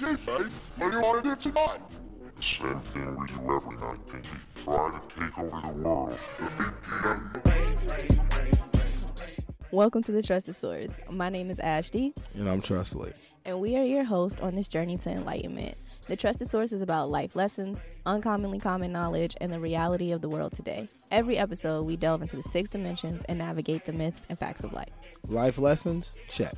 shit, babe. What do you want to do tonight? The same thing we do every night, Pinky. Try to take over the world. Welcome to the Trusted Source. My name is Ashty, And I'm Trustly. and we are your hosts on this journey to enlightenment. The Trusted Source is about life lessons, uncommonly common knowledge, and the reality of the world today. Every episode, we delve into the six dimensions and navigate the myths and facts of life. Life lessons? Check.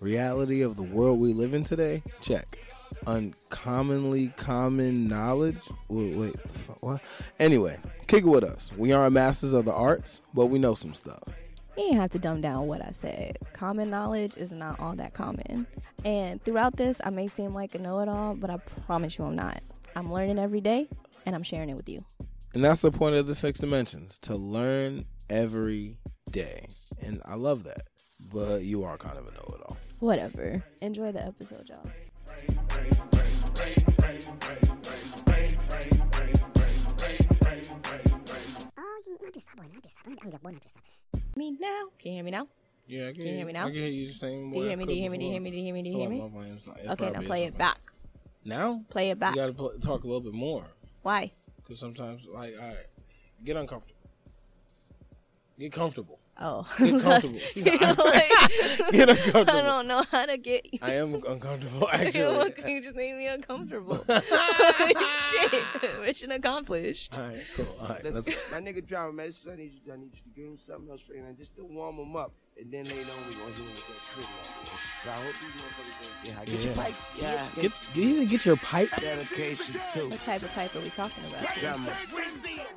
Reality of the world we live in today? Check. Uncommonly common knowledge? Wait, wait what? Anyway, kick it with us. We aren't masters of the arts, but we know some stuff. You ain't have to dumb down what I said. Common knowledge is not all that common. And throughout this, I may seem like a know it all, but I promise you I'm not. I'm learning every day, and I'm sharing it with you. And that's the point of the six dimensions to learn every day. And I love that. But you are kind of a know it all. Whatever. Enjoy the episode, y'all. Me now. Can you hear me now? Yeah, I can, you hear me now? I can hear you saying Do you hear me? Do you hear me? Do you hear me? Do you hear me? Do you hear me? Okay, now play it back. Now? Play it back. You gotta pl- talk a little bit more. Why? Because sometimes, like, right, get uncomfortable. Get comfortable. Oh, Get comfortable. She's like, like, Get I don't know how to get. you. I am uncomfortable, You actually. you just made me uncomfortable. Shit, mission accomplished. All right, cool. All right, Let's, let's, my nigga driving, man. I need you, I need you to give him something else for him, man, just to warm him up. And then later on, we gonna hit him with that trick. So I hope these motherfuckers don't get high. Get your pipe. Yeah. get, get, you need to get your pipe. dedication too. What type of pipe are we talking about? Drama.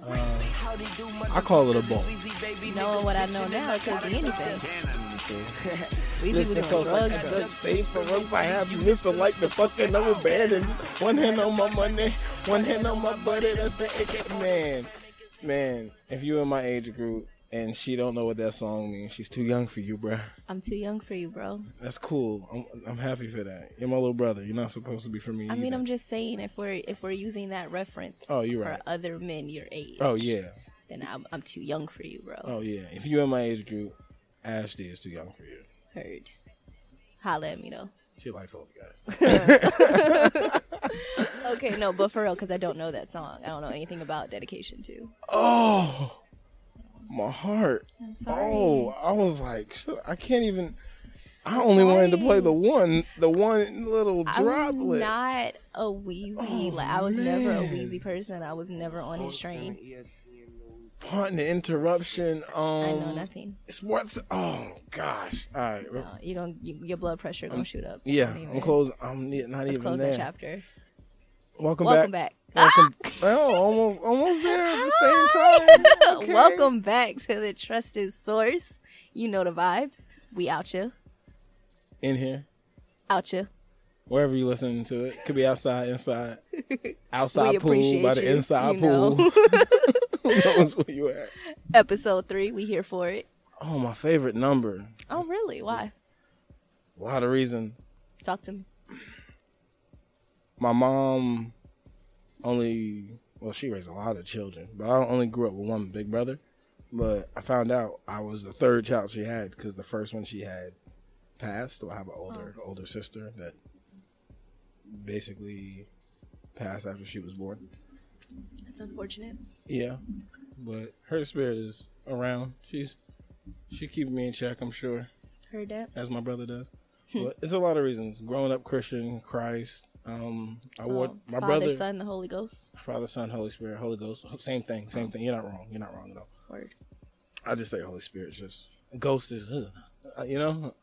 Uh, I call it a bowl. Knowing what I know now, it could be anything. We was Listen, on cause drugs, like but the thing for rope I have you missing like the fucking number band and just one hand on my money, one hand on my buddy. That's the AK. Man, man, if you in my age group and she don't know what that song means, she's too young for you, bro. I'm too young for you, bro. That's cool. I'm, I'm happy for that. You're my little brother. You're not supposed to be for me. I mean. I'm just saying if we're if we're using that reference Oh, you're for right. other men your age, Oh yeah. then I'm, I'm too young for you, bro. Oh yeah. If you're in my age group, Ashley is too young for you. Heard. Holla at me though. She likes older guys. Okay, no, but for real, because I don't know that song. I don't know anything about dedication to. Oh, my heart. I'm sorry. Oh, I was like, I can't even. I only wanted to play the one, the one little I'm droplet. not a Weezy. Oh, like I was never a Weezy person. I was never on his train. ESPN Pardon the interruption. Um, I know nothing. Sports. Oh gosh. All right. No, you gonna you, your blood pressure gonna shoot up. Yeah, I'm close. I'm not Let's even close there. that chapter. Welcome, Welcome back. back. Welcome. Ah! oh, almost, almost there at the same oh, time. Okay. Welcome back to the trusted source. You know the vibes. We out you, in here. out you. wherever you listening to it. Could be outside, inside, outside We pool, by the you, inside you pool. Who knows where you at? Episode three. We here for it. Oh, my favorite number. Oh really? Why? A lot of reasons. Talk to me. My mom only, well, she raised a lot of children, but I only grew up with one big brother. But I found out I was the third child she had because the first one she had passed. So I have an older oh. older sister that basically passed after she was born. That's unfortunate. Yeah, but her spirit is around. She's she keeps me in check. I'm sure, Heard that. as my brother does. but it's a lot of reasons. Growing up Christian, Christ. Um, I wore Um, my Father, brother, Son, the Holy Ghost. Father, Son, Holy Spirit, Holy Ghost. Same thing. Same thing. You're not wrong. You're not wrong at all. Word. I just say Holy Spirit. Just ghost is, uh, you know.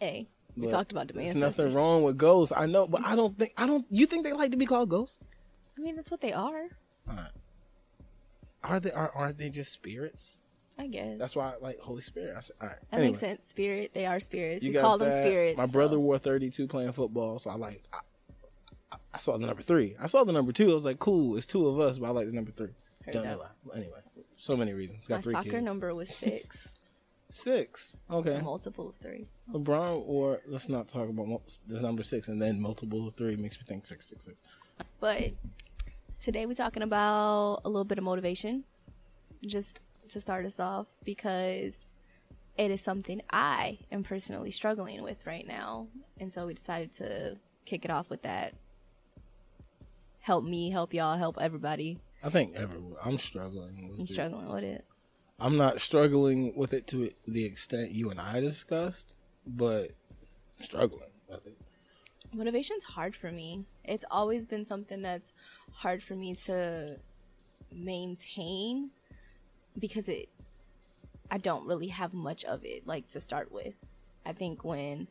Hey, we But talked about the There's nothing wrong with ghosts. I know, but I don't think I don't. You think they like to be called ghosts? I mean, that's what they are. Are they? Are, aren't they just spirits? I guess. That's why I like Holy Spirit. I said, all right. That anyway. makes sense. Spirit. They are spirits. You we call them spirits. My so- brother wore 32 playing football, so I like. I, I- saw the number three. I saw the number two. I was like, cool. It's two of us, but I like the number three. Heard Don't that. why. Anyway, so many reasons. Got My three soccer kids. number was six. Six. Okay. multiple of three. LeBron or let's not talk about mul- this number six and then multiple of three makes me think six six six. But today we're talking about a little bit of motivation, just to start us off, because it is something I am personally struggling with right now, and so we decided to kick it off with that help me, help y'all, help everybody. I think everyone. I'm struggling with I'm it. struggling with it. I'm not struggling with it to the extent you and I discussed, but I'm struggling with it. Motivation's hard for me. It's always been something that's hard for me to maintain because it I don't really have much of it like to start with. I think when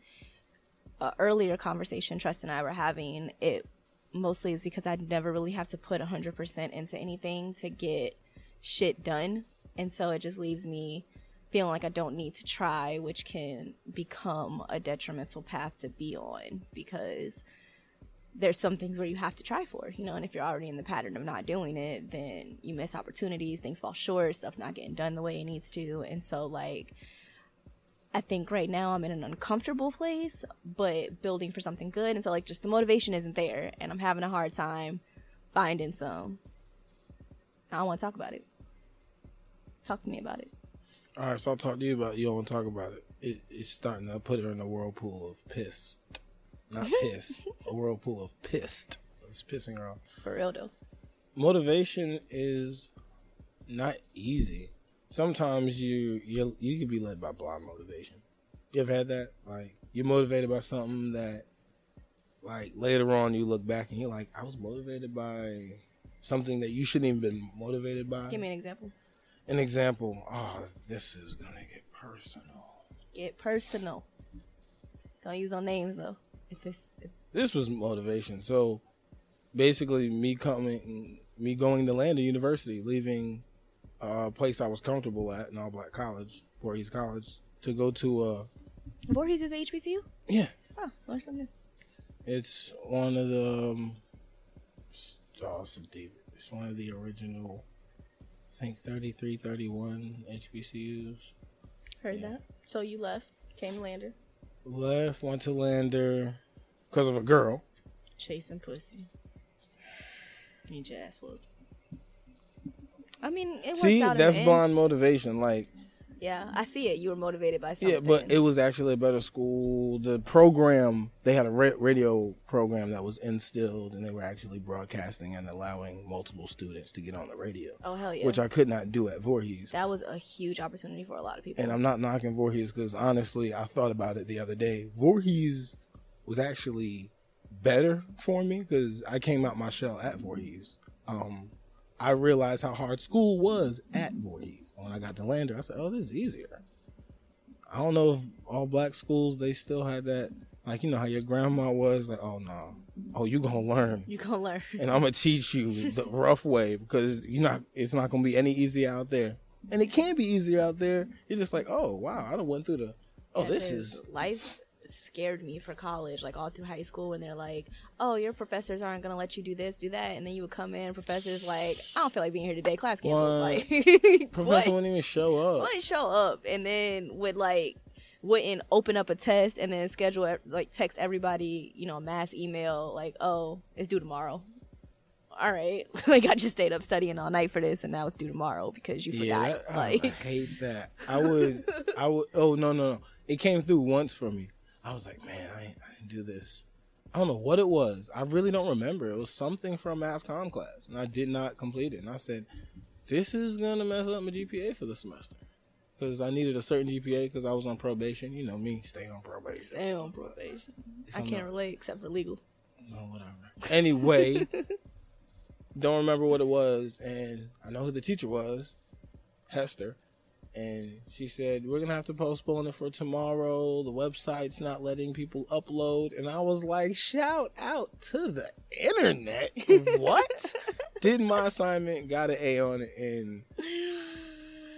a earlier conversation Trust and I were having, it mostly is because I never really have to put 100% into anything to get shit done. And so it just leaves me feeling like I don't need to try, which can become a detrimental path to be on because there's some things where you have to try for, you know, and if you're already in the pattern of not doing it, then you miss opportunities, things fall short, stuff's not getting done the way it needs to. And so, like, I think right now I'm in an uncomfortable place, but building for something good. And so, like, just the motivation isn't there, and I'm having a hard time finding some. I don't want to talk about it. Talk to me about it. All right, so I'll talk to you about. it. You don't want to talk about it. it. It's starting to put her in a whirlpool of pissed, not piss, a whirlpool of pissed. It's pissing her off. For real, though. Motivation is not easy. Sometimes you you you can be led by blind motivation. You ever had that? Like you're motivated by something that, like later on you look back and you're like, I was motivated by something that you shouldn't even been motivated by. Give me an example. an example. Oh, this is gonna get personal. Get personal. Don't use no names, though. If it's. If, This was motivation. So basically, me coming, me going to Lander University, leaving a place I was comfortable at, an all black college, Voorhees College, to go to a Voorhees is a HBCU? yeah. Oh, learn something. It's one of the um, oh, deep, it's one of the original, I think 33, 31 HBCUs. Heard Yeah. that. So you left, came to Lander, Left, went to Lander because of a girl. chasing pussy. Need your ass whooped. I mean, it See, out that's blind motivation. Like, Yeah, I see it. You were motivated by something. yeah, but it was actually a better school. The program, they had a ra- radio program that was instilled, and they were actually broadcasting and allowing multiple students to get on the radio, oh hell yeah, which I could not do at Voorhees. that was a huge opportunity for a lot of people. And I'm not knocking Voorhees because honestly, I thought about it the other day. Voorhees was actually better for me because I came out my shell at Voorhees. Um, I realized how hard school was at Voorhees. When I got to Lander, I said, "Oh, this is easier." I don't know if all black schools they still had that, like you know how your grandma was like, "Oh no, oh you gonna learn." you gonna learn. and I'm gonna teach you the rough way because you not it's not gonna be any easier out there. And it can be easier out there. You're just like, oh wow, I done went through the oh Yeah, this is life scared me for college, like all through high school, when they're like, "Oh, your professors aren't gonna let you do this, do that," and then you would come in, professors like, "I don't feel like being here today, class canceled." Like, professor wouldn't even show up. wouldn't show up, and then would like wouldn't open up a test and then schedule like text everybody, you know, mass email like, "Oh, it's due tomorrow." All right, like I just stayed up studying all night for this, and now it's due tomorrow because you Yeah, forgot. that- I like, hate that. I would, I would. Oh no, no, no! It came through once for me. I was like, man, I, I didn't do this. I don't know what it was. I really don't remember. It was something from mass comm class, and I did not complete it. And I said, this is gonna mess up my GPA for the semester because I needed a certain GPA because I was on probation. You know me, stay on probation. stay on probation. I can't not- relate except for legal. No, whatever. Anyway, don't remember what it was, and I know who the teacher was, Hester, and she said we're gonna have to postpone it for tomorrow. The website's not letting people upload, and I was like, shout out to the internet. what? Did my assignment, got an A on it, and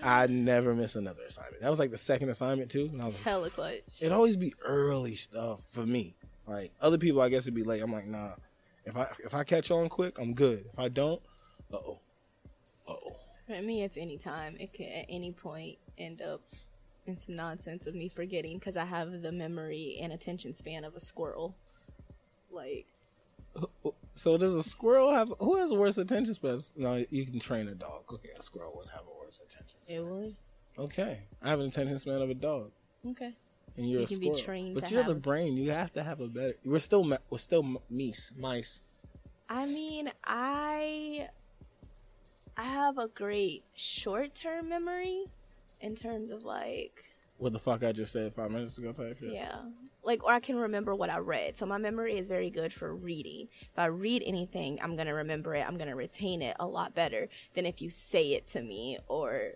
I never miss another assignment. That was like the second assignment too, and I was like, Hella clutch. it always be early stuff for me. Like other people, I guess it'd be late. I'm like, nah. If I if I catch on quick, I'm good. If I don't, uh oh. uh oh, uh oh. For me, it's any time. It can at any point end up in some nonsense of me forgetting because I have the memory and attention span of a squirrel. Like, So does a squirrel have? Who has worse attention span? No, you can train a dog. Okay, a squirrel would have a worse attention span. it would. Okay, I have an attention span of a dog, Okay. and you're You a can be squirrel. trained but you're have the a- brain. You have to have a better. We're still we're still mice. Mice. I mean, I I have a great short-term memory in terms of like What the fuck I just said five minutes ago type shit. yeah. Like or I can remember what I read. So my memory is very good for reading. If I read anything, I'm going to remember it. I'm going to retain it a lot better than if you say it to me or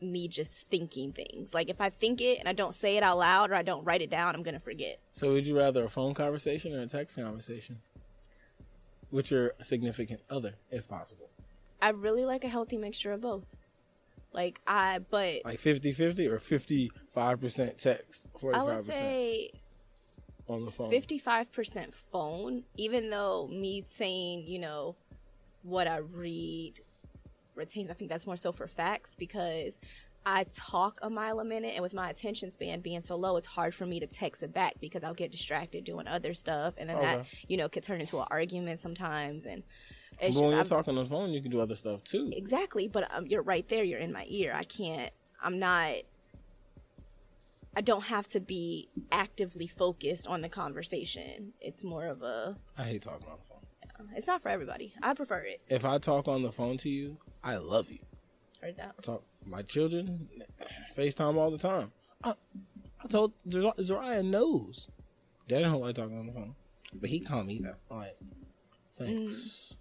me just thinking things. Like if I think it and I don't say it out loud or I don't write it down, I'm going to forget. So would you rather a phone conversation or a text conversation? With your significant other, if possible. I really like a healthy mixture of both. Like I but Like 50-50 or 55% text, 45% I would say on the phone. 55% phone, even though me saying, you know, what I read retains, I think that's more so for facts because I talk a mile a minute, and with my attention span being so low, it's hard for me to text it back because I'll get distracted doing other stuff, and then that, you know, could turn into an argument sometimes. And But when just, you're I'm- talking on the phone, you can do other stuff too. Exactly, but um, you're right there. You're in my ear. I can't. I'm not. I don't have to be actively focused on the conversation. It's more of a. I hate talking on the phone. It's not for everybody. I prefer it. If I talk on the phone to you, I love you. Heard that. talk my children FaceTime all the time. I, I told Zer- Zariah knows. Dad don't like talking on the phone, but he called me that. All right, thanks.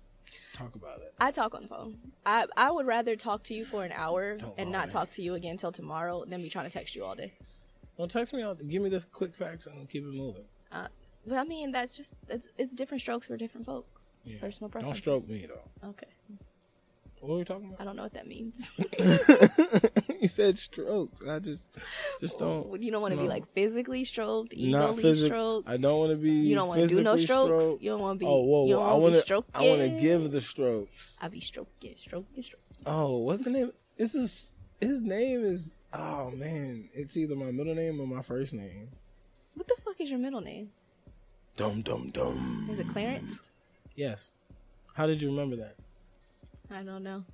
Talk about it. I talk on the phone. I I would rather talk to you for an hour Don't and lie. not talk to you again until tomorrow than be trying to text you all day. Don't text me out. Give me the quick facts and keep it moving. Uh, but I mean, that's just it's it's different strokes for different folks. Yeah. Personal preference. Don't stroke me though. Okay, What were we talking about? I don't know what that means. you said strokes. I just just don't. you don't want to be like physically stroked, Not physically. stroked. I don't want to be. You don't want to do no strokes. stroked. You don't want to be. Oh, whoa, whoa! I want to be to. stroking. I want to give the strokes. I be stroking, stroking, stroking. Oh, what's the name? This is his name is. Oh man, it's either my middle name or my first name. What the fuck is your middle name? Dum dum dum. Is it Clarence? Yes. How did you remember that? I don't know.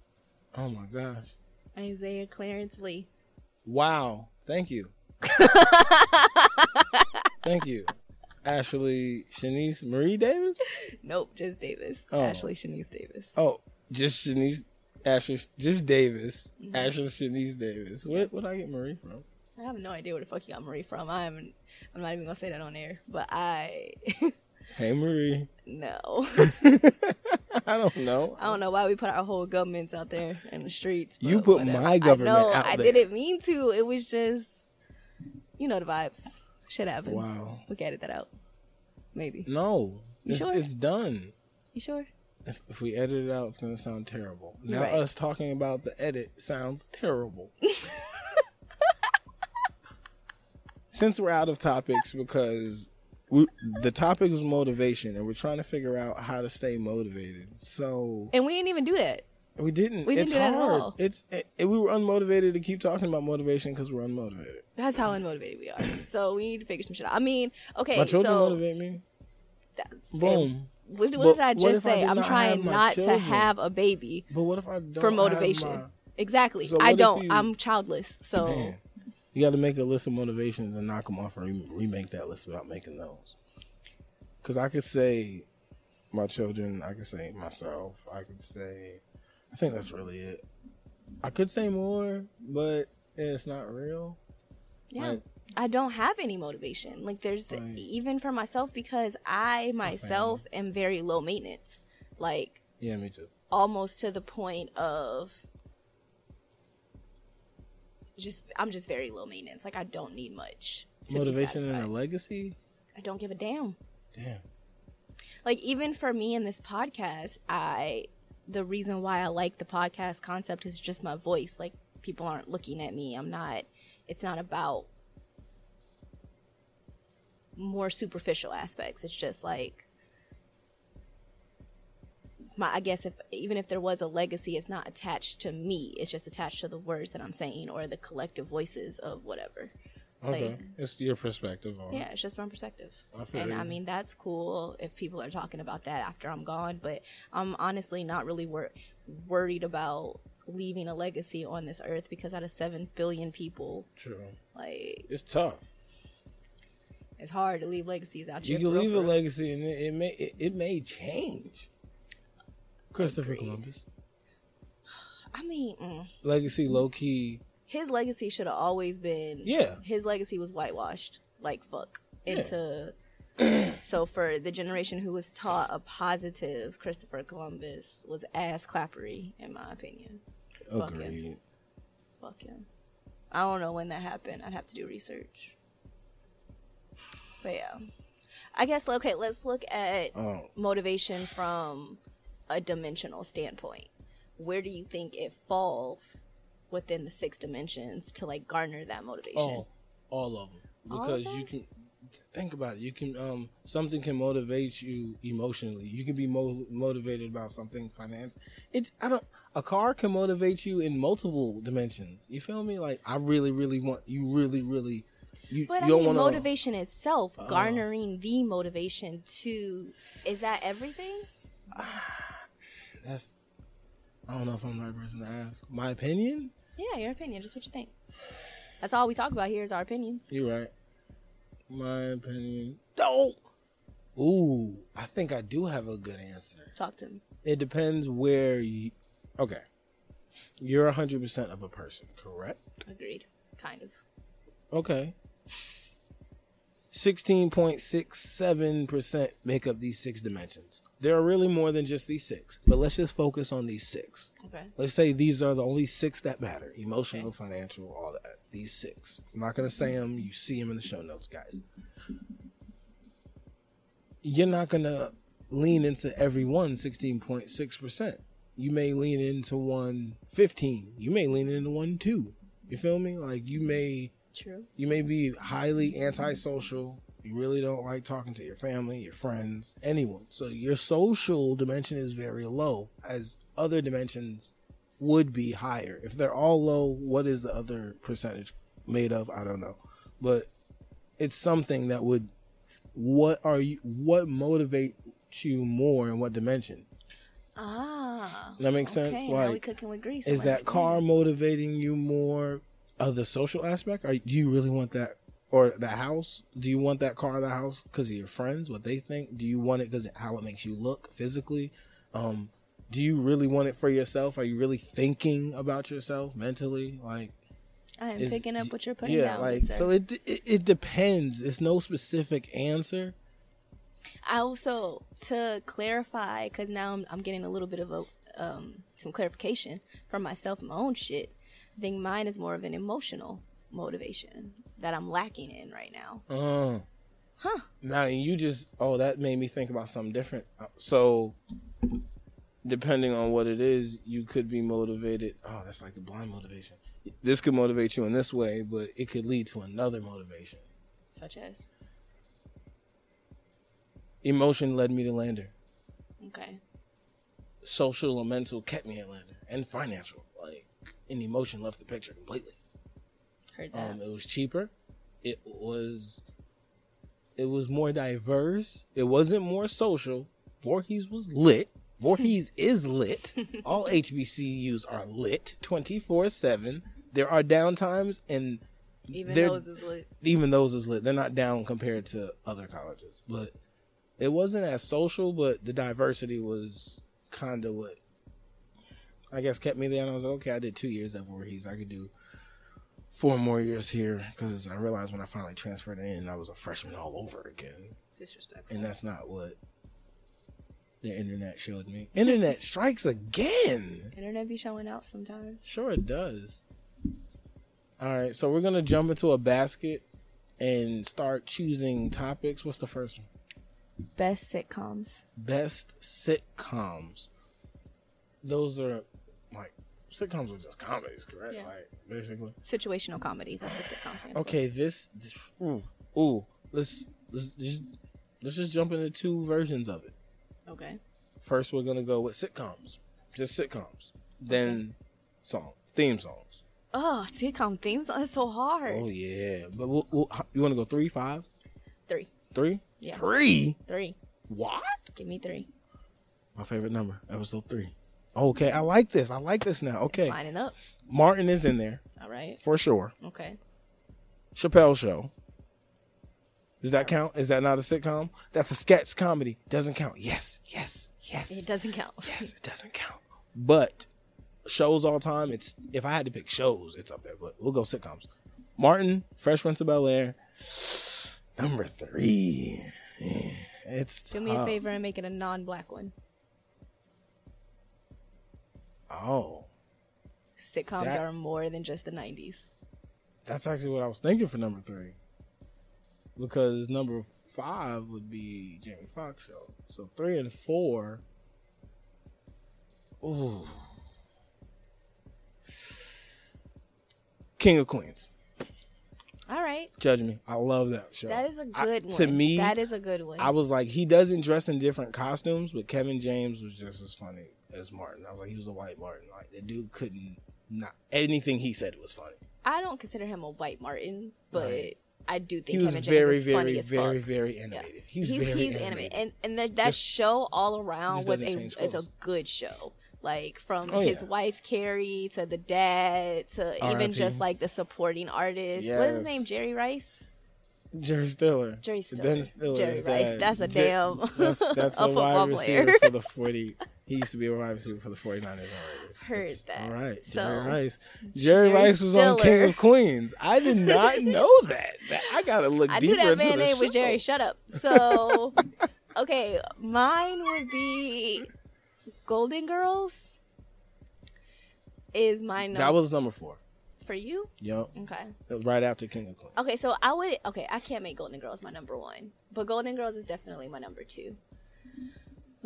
Oh my gosh! Isaiah Clarence Lee. Wow. Thank you. Thank you, Ashley Shanice Marie Davis. Nope, just Davis. Oh. Ashley Shanice Davis. Oh, just Shanice. Ashley, just Davis. Mm-hmm. Ashley Shanice Davis. What? What I get Marie from? I have no idea where the fuck you got Marie from. I'm I'm not even gonna say that on air. But I Hey Marie. no. I don't know. I don't know why we put our whole governments out there in the streets. You put whatever. my government I know, out I there. didn't mean to. It was just you know the vibes. Shit happens. Wow. We can edit that out. Maybe. No, You it's, sure? it's done. You sure? If, if we edit it out, it's gonna sound terrible. Now Right. us talking about the edit sounds terrible. Since we're out of topics because we, the topic was motivation, and we're trying to figure out how to stay motivated. So And we didn't even do that. we didn't. We didn't it's do that at all. It's it, it- we were unmotivated to keep talking about motivation because we're unmotivated. That's how unmotivated we are. So we need to figure some shit out. I mean, okay, My children so motivate me. that's, Boom. What, what did I just I say? I'm not trying not to have a baby But what if I don't for motivation. my- Exactly. So I don't. you- I'm childless. So Man, you got to make a list of motivations and knock them off and re- remake that list without making those. Because I could say my children, I could say myself, I could say, I think that's really it. I could say more, but it's not real. yeah. Like, I don't have any motivation. Like there's Right. even for myself because I myself am very low maintenance. Like yeah, me too. almost to the point of just I'm just very low maintenance. Like I don't need much. Motivation and a legacy? I don't give a damn. Damn. like even for me in this podcast i the reason why i like the podcast concept is just my voice like people aren't looking at me i'm not it's not about more superficial aspects it's just like my i guess if even if there was a legacy it's not attached to me it's just attached to the words that i'm saying or the collective voices of whatever Okay. Like- it's your perspective on yeah, it's just my perspective. I feel and you. I mean, that's cool if people are talking about that after I'm gone, but I'm honestly not really wor- worried about leaving a legacy on this earth because out of 7 billion people, True. like, It's tough. it's hard to leave legacies out You can leave a legacy and it, it may it, it may change. Christopher Agreed. Columbus. I mean, mm, Legacy low key. his legacy should have always been. Yeah. His legacy was whitewashed, like fuck, Yeah. into. so for the generation who was taught a positive Christopher Columbus was ass clappery, in my opinion. Agreed. Fuck him. I don't know when that happened. I'd have to do research. But yeah. I guess okay, let's look at Oh, motivation from a dimensional standpoint. Where do you think it falls within the six dimensions to like garner that motivation? all, all of them. Of Because them? you can think about it. You can um something can motivate you emotionally. You can be mo- motivated about something financial. It's I don't. A car can motivate you in multiple dimensions. You feel me? Like I really, really want you. Really, really. You, But you I don't mean, want to. motivation itself, garnering the motivation to, is that everything? That's. I don't know if I'm the right person to ask. My opinion. Yeah, your opinion. Just what you think. That's all we talk about here is our opinions. You're right. My opinion. Don't. Ooh, I think I do have a good answer. Talk to me. It depends where you. Okay. You're 100% of a person, correct? Agreed. Kind of. Okay. 16.67% make up these six dimensions. There are really more than just these six, but let's just focus on these six. Okay. Let's say these are the only six that matter emotional, Okay. financial, all that. These six. I'm not going to say them. You see them in the show notes, guys. You're not going to lean into every one 16.6%. You may lean into one 15. You may lean into one 2. You feel me? Like you may True. you may be highly antisocial. You really don't like talking to your family, your friends, anyone. So your social dimension is very low, as other dimensions would be higher. If they're all low, what is the other percentage made of? I don't know. But it's something that would what are you what motivates you more in what dimension? Ah. That makes sense? Okay, now we Like, cooking with grease. Is that car motivating you more of the social aspect? Or do you really want that or the house? Do you want that car or the house because of your friends, what they think? Do you want it because how it makes you look physically? Um, do you really want it for yourself? Are you really thinking about yourself mentally? Like, I am picking up what you're putting yeah, down. like so it, it it depends. It's no specific answer. I also to clarify because now I'm, I'm getting a little bit of a um, some clarification from myself my own shit. I think mine is more of an emotional motivation that I'm lacking in right now. Uh, Huh? Now you just oh that made me think about something different. Uh, So depending on what it is, you could be motivated. Oh, that's like the blind motivation. This could motivate you in this way, but it could lead to another motivation. Such as Emotion led me to Lander. okay, Social and mental kept me at Lander, and financial. Like, and emotion left the picture completely. Heard that. Um, it was cheaper. It was. It was more diverse. It wasn't more social. Voorhees was lit. Voorhees is lit. All HBCUs are lit twenty four seven. There are downtimes, and Even those is lit. even those is lit. They're not down compared to other colleges, but it wasn't as social. But the diversity was kind of what I guess kept me there. And I was like, okay, I did two years at Voorhees. I could do four more years here because I realized when I finally transferred in, I was a freshman all over again, Disrespectful. and that's not what the internet showed me. Internet strikes again. Internet be showing out sometimes. Sure, it does. All right, so we're gonna jump into a basket and start choosing topics. What's the first one? Best sitcoms. Best sitcoms. Those are like sitcoms are just comedies, correct? Yeah. Like basically. Situational comedies. That's what sitcom stands Okay, this, this ooh, ooh, let's let's just let's just jump into two versions of it. Okay. First, we're gonna go with sitcoms, just sitcoms. Then song theme songs. Oh, sitcom themes. That's so hard. Oh yeah, but we'll, we'll, you want to go three, five, Three. three, Yeah. three? Three. What? Give me three. My favorite number, episode three. Okay, I like this. I like this now. Okay, Lining up. Martin is in there All right. for sure. Okay. Chappelle Show. Does that count? Is that not a sitcom? That's a sketch comedy. Doesn't count. Yes, yes, yes. It doesn't count. Yes, it doesn't count. But shows all time, it's if I had to pick shows, it's up there. But we'll go sitcoms. Martin, Fresh Prince of Bel Air, number three. Yeah, It's Do me a favor and make it a non-black one. Oh, Sitcoms That- are more than just the '90s. that's actually what I was thinking for number three. Because number five would be Jamie Foxx show. So three and four. Ooh. King of Queens. All right, Judge me. I love that show. That is a good one. To me, that is a good one. I was like, he doesn't dress in different costumes, but Kevin James was just as funny as Martin. I was like, he was a white Martin. Like the dude couldn't not anything he said was funny. I don't consider him a white Martin, but Right. I do think He was Kevin very, James is funny very, as very, very Yeah. animated. He's, He's, very he's animated. and and that, that Just- show all around was a is a good show. Like from Oh, his yeah. wife Carrie to the dad to even R.I.P.. just like the supporting artist. What is his name? Jerry Rice. Jerry Stiller. Jerry Stiller. Ben Stiller. Jerry Rice. that. That's a Je- damn That's, that's a wide receiver player. for the forty. He used to be a wide receiver for the 49ers. Already. Heard that. All right, So, Jerry Rice. Jerry, Jerry Rice was on King of Queens. I did not know that. I gotta look I deeper knew that into man name was. Jerry. Shut up. So, okay, mine would be Golden Girls. Is my number That was number four. for you? Yep. Okay. Right after King of Queens. Okay, so I would okay, I can't make Golden Girls my number one, but Golden Girls is definitely my number two.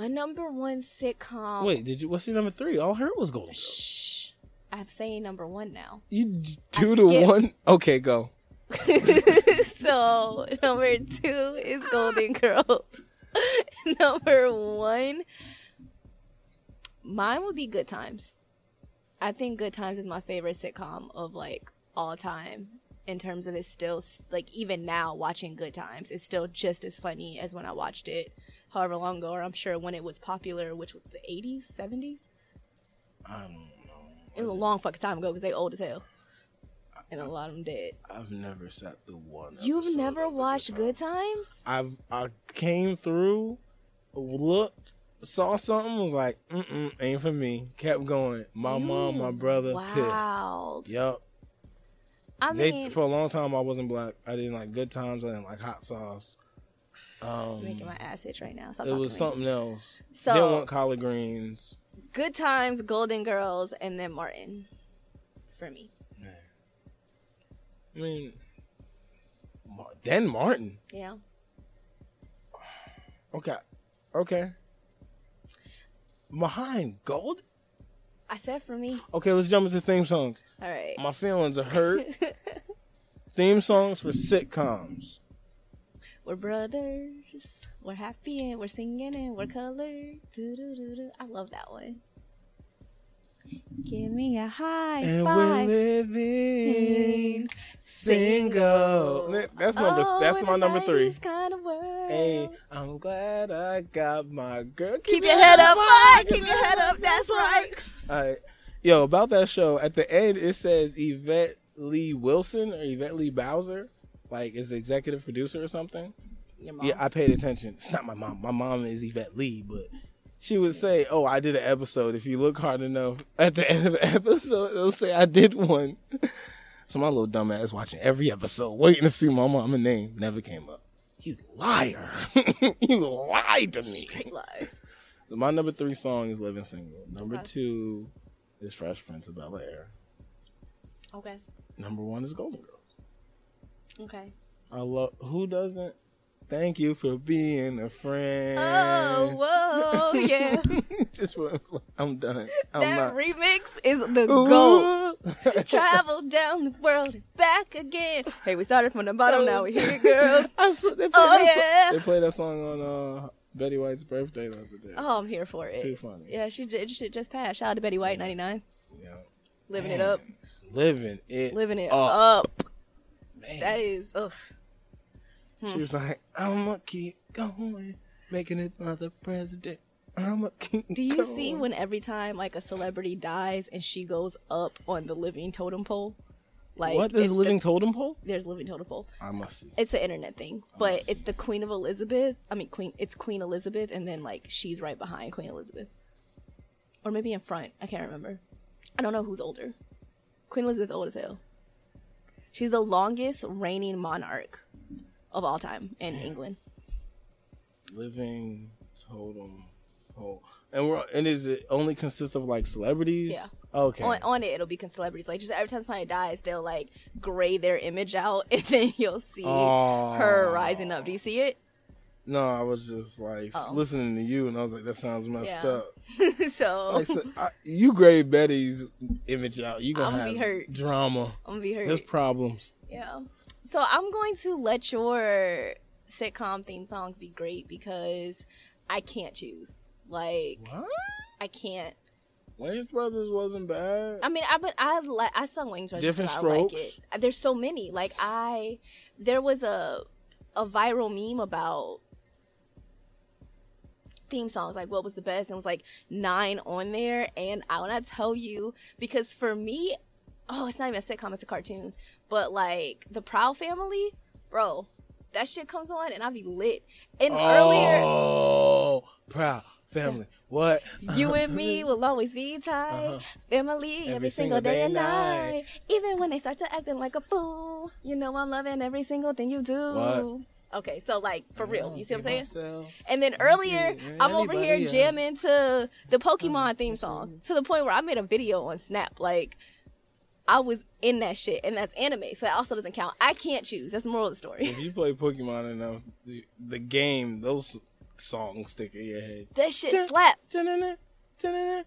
My number one sitcom. Wait, did you? What's your number three? All I heard was Golden Girls. shh. I'm saying number one now. You d- I two to skipped. one. Okay, go. so number two is Golden Girls. number one, mine would be Good Times. I think Good Times is my favorite sitcom of like all time. In terms of it's still like even now watching Good Times, it's still just as funny as when I watched it however long ago, or I'm sure when it was popular, which was the 80s, 70s. I don't know. It was a long fucking time ago because they old as hell, and a lot of them dead. I've never sat through one. You've never watched Good Times. Times? I've I came through, looked, saw something, was like, mm mm, ain't for me. Kept going. My mom, my brother, Wow. pissed. Yup. I They for a long time I wasn't black. I didn't like good times. I didn't like hot sauce. Um, making my ass itch right now. Stop it was something else. So- didn't want collard greens. Good Times, Golden Girls, and then Martin. For me. Man. I mean, then Martin. Yeah. Okay, okay. Behind gold. I said for me. Okay, let's jump into theme songs. All right. My feelings are hurt. theme songs for sitcoms. We're brothers. We're happy and we're singing and we're colored. I love that one. Give me a high And five. we're living single. That's number. Oh, that's my number three. 90s Kind of world. Hey, I'm glad I got my girl. Keep your head up, boy. Keep your head up. That's right. All right. Yo, about that show, at the end it says Yvette Lee Wilson or Yvette Lee Bowser, like is the executive producer or something. Your mom. Yeah, I paid attention. It's not my mom. My mom is Yvette Lee, but she would say, "Oh, I did an episode." If you look hard enough, at the end of the episode, it'll say I did one. So my little dumbass watching every episode, waiting to see my mama name, never came up. You liar! you lied to me. Straight lies. So my number three song is "Living Single." Number Okay. two is "Fresh Prince of Bel Air." Okay. Number one is "Golden Girls." Okay. I love. Who doesn't? Thank you for being a friend. Oh, whoa, yeah. Just for, I'm done. I'm that not. remix is the goat. Travel down the world and back again. Hey, we started from the bottom, now we here, girl. I they, played Oh, that yeah. song, they played that song on uh, Betty White's birthday the other day. Oh, I'm here for it. Too funny. Yeah, she j- shit just passed. Shout out to Betty White, 99. Yeah. Living it up. Living it. Living it up. up. Man. That is, ugh. She was like, I'ma keep going, making another president. I'ma keep Do you going. see when every time like a celebrity dies and she goes up on the living totem pole? Like what? There's it's a the- living totem pole? there's living totem pole. I must see. It's an internet thing, Oh, but it's the Queen of Elizabeth. I mean, Queen. It's Queen Elizabeth, and then like she's right behind Queen Elizabeth, or maybe in front. I can't remember. I don't know who's older. Queen Elizabeth old as hell. She's the longest reigning monarch of all time in England. Living totem pole. And we're and is it only consist of like celebrities? Yeah. Okay. On, on it, it'll be celebrities. Like just every time somebody dies, they'll like gray their image out, and then you'll see her Oh. rising up. Do you see it? no, I was just like Oh. listening to you, and I was like, that sounds messed Yeah. up. so Like, so, I, you grade Betty's image out. You gonna I'ma have be hurt. drama. I'm gonna be hurt. There's problems. Yeah. So I'm going to let your sitcom theme songs be great because I can't choose. Like What? I can't. Wayans Brothers wasn't bad. I mean, I but I like I sung Wayans Brothers. Different so I like Strokes. it. There's so many. Like I, there was a a viral meme about theme songs. Like what was the best? And it was like nine on there. And I want to tell you, because for me, oh, it's not even a sitcom. It's a cartoon. But like the Proud Family, bro. That shit comes on and I be lit. And earlier, Oh, proud family. What? You and me will always be tight. Uh-huh. Family every, single day, and night. Even when they start to acting like a fool. You know I'm loving every single thing you do. What? Okay, so like for real, you see what I'm saying? And then earlier, I'm over here jamming to the Pokemon uh-huh, theme song to the point where I made a video on Snap. Like, I was in that shit, and that's anime, so that also doesn't count. I can't choose. That's the moral of the story. If you play Pokemon enough, the, the game, those songs stick in your head. that shit slap. It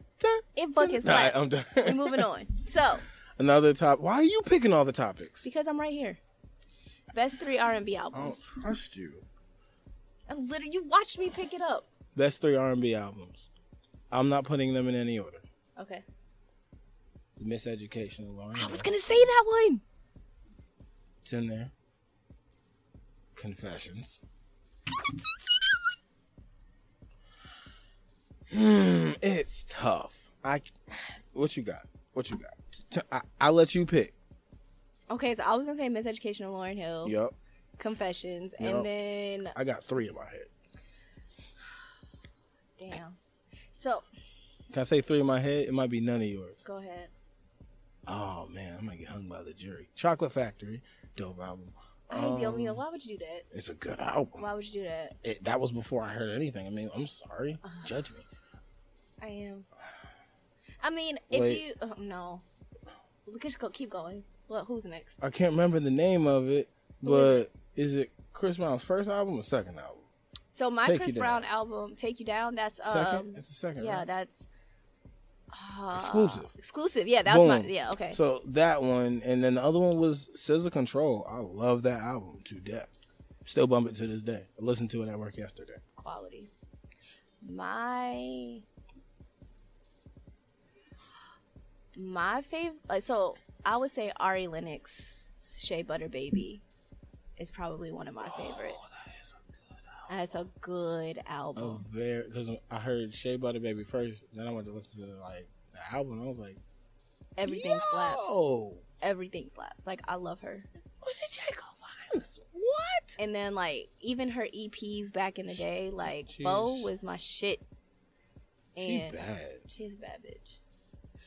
It fucking slap. I'm done. We moving on. So, Another top. Why are you picking all the topics? because I'm right here. Best three R&B albums. I don't trust you. I literally, you watched me pick it up. Best three R&B albums. I'm not putting them in any order. Okay. Miseducation of Lauryn. I was gonna say that one. It's in there. Confessions. Hmm, it's tough. I. What you got? What you got? T- I, I'll let you pick. Okay, so I was gonna say Miseducation of Lauryn Hill, Yep. Confessions, Yup. and then I got three in my head. damn. So Can I say three in my head? It might be none of yours. go ahead. Oh man, I might get hung by the jury. Chocolate Factory, dope album. I Um, mío, why would you do that? It's a good album. Why would you do that? It, that was before I heard anything. I mean, I'm sorry. Uh-huh. Judge me. I am. I mean, if Wait. you oh, no, we could just go keep going. Well, who's next? I can't remember the name of it, but is it Chris Brown's first album or second album? So my Take Chris Brown album, "Take You Down," that's um, Second? It's a second, Yeah, right? that's uh, Exclusive. Exclusive, yeah, that was my yeah. Okay, So that one, and then the other one was SZA Control. I love that album to death. Still bump it to this day. I listened to it at work yesterday. quality. My my favorite. Uh, so I would say Ari Lennox, "Shea Butter Baby," is probably one of my favorite. Oh, that is a good That's a good album. A very because I heard Shea Butter Baby first, then I went to listen to like the album. I was like, Everything slaps. Yo! Everything slaps. Like I love her. Was it J. Cole Finest? What? And then like even her EPs back in the day, like She's- Pho was my shit. She And bad. she's a bad bitch.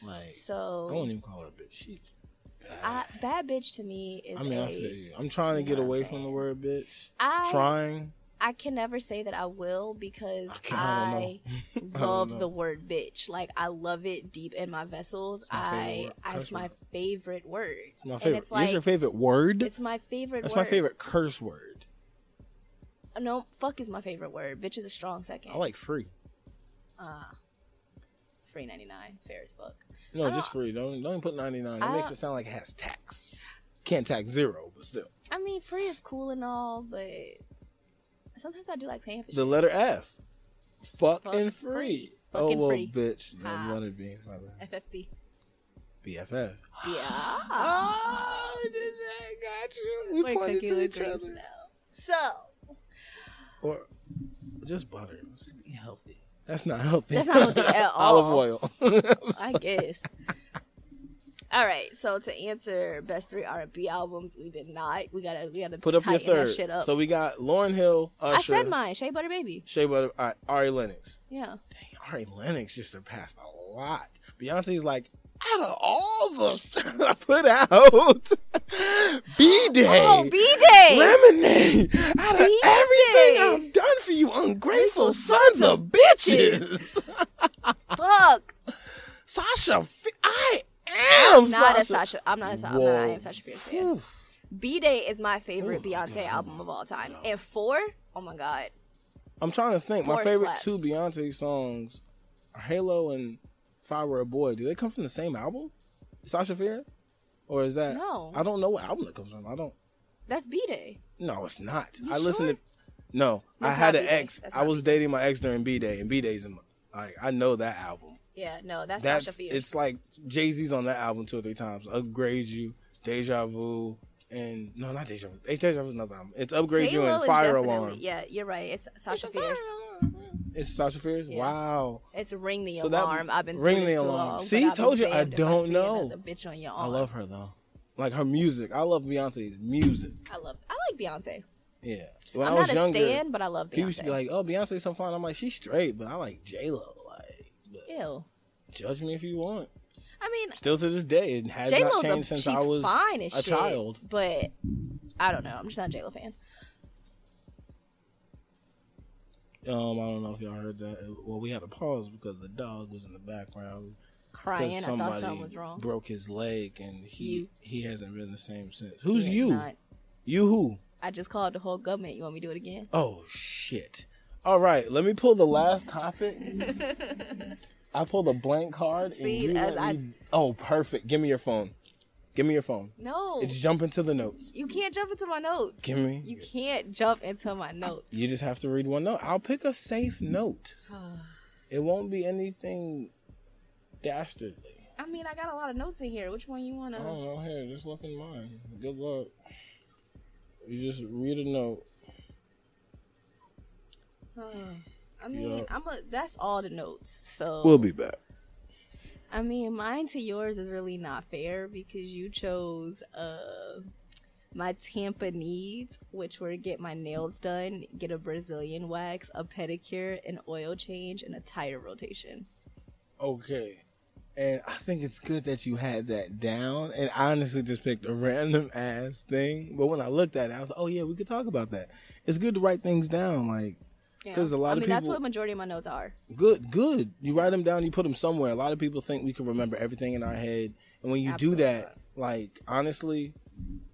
Like so, I won't even call her a bitch. She's I, bad. bad bitch to me is I mean, a, I feel you. I'm trying to get know what I'm away from the word bitch. I Trying. I can never say that I will because I I don't I, love the word bitch. Like I love it deep in my vessels. my I it's my favorite word. It's my And favorite. it's like It's your favorite word. it's my favorite That's word. my favorite curse word. No, fuck is my favorite word. Bitch is a strong second. I like free. Ah. Free 99. Fair as fuck. No, just free. Don't don't put 99. It makes it sound like it has tax. Can't tax zero, but still. I mean, free is cool and all, but sometimes I do like paying for The shit. letter F. Fuck, Fuck and free. free. oh Fucking well, free. bitch. Ha. No, letter B. My bad. FFB. BFF. Yeah. Oh, did that got you? We We're pointed to each other. now. So, Or just butter. Let's be healthy. That's not healthy. That's not healthy at all. Olive oil. I guess. All right, so to answer best three R and B albums, we did not. We gotta we gotta Put up your third. shit up. So we got Lauryn Hill, I said mine, Shea Butter Baby. Shea Butter, all right, Ari Lennox. Yeah. Dang, Ari Lennox just surpassed a lot. Beyonce's like, out of all the shit I put out, B Day, Oh, B Day. Lemonade, out of B-Day. everything I've done for you, ungrateful sons of bitches. Fuck. Sasha, am Not Sasha. a Sasha. I'm not a Sasha. I'm not, I am Sasha Fierce fan. B Day is my favorite oh Beyonce album of all time. And four, oh my god, I'm trying to think. My favorite slaps. two Beyonce songs are Halo and If I Were a Boy. Do they come from the same album? Sasha Fierce? Or is that No. I don't know what album it comes from. I don't that's B Day. No, it's not. You I listened to No, I had an B-Day. ex. That's I was B-Day. dating my ex during B Day and B Day's in my, like I know that album. Yeah, no, that's, That's Sasha Fierce. it's like Jay-Z's on that album two or three times. Upgrade You, Deja Vu, and no, not Deja Vu. Deja Vu's another album. It's Upgrade You and Fire Alarm. Yeah, you're right. It's Sasha Fierce. It's Sasha Fierce. Yeah. Wow. It's Ring the So that- Alarm. I've been Ring the Alarm. long, See, but I've been told you, I don't know. another bitch on your arm. I love her though. Like her music. I love Beyonce's music. I love. I like Beyonce. Yeah. When I'm I was not younger, a stan, but I love Beyonce. people used to be like, "Oh, Beyonce's so fine." I'm like, "She's straight," but I like J Lo. Ew. judge me if you want. I mean, Still to this day, it has J not Lo's a, changed since I was fine as a shit, child. but I don't know. I'm just not a J Lo fan. Um, I don't know if y'all heard that. Well, we had to pause because the dog was in the background. Crying. Because I thought somebody something was wrong. broke his leg, and he You. he hasn't been the same since. Who's you? not. You who? I just called the whole government. You want me to do it again? Oh shit! All right, let me pull the last topic. I pulled a blank card. See, and you I- me- Oh, perfect. Give me your phone. Give me your phone. No. It's jumping to the notes. you can't jump into my notes. Give me. You can't jump into my notes. You just have to read one note. I'll pick a safe note. It won't be anything dastardly. I mean, I got a lot of notes in here. Which one you wanna? I to? don't know. Here, just look in mine. Good luck. You just read a note. I mean, Yeah. I'm a. That's all the notes. So We'll be back. I mean, mine to yours is really not fair because you chose uh my Tampa needs, which were get my nails done, get a Brazilian wax, a pedicure, an oil change, and a tire rotation. Okay. And I think it's good that you had that down. And I honestly just picked a random ass thing. But when I looked at it, I was like, oh, yeah, we could talk about that. It's good to write things down. Like, Yeah. 'Cause a lot I of mean, that's what majority of my notes are. good, good. You write them down, you put them somewhere. A lot of people think we can remember everything in our head. And when you Absolutely do that, like, honestly,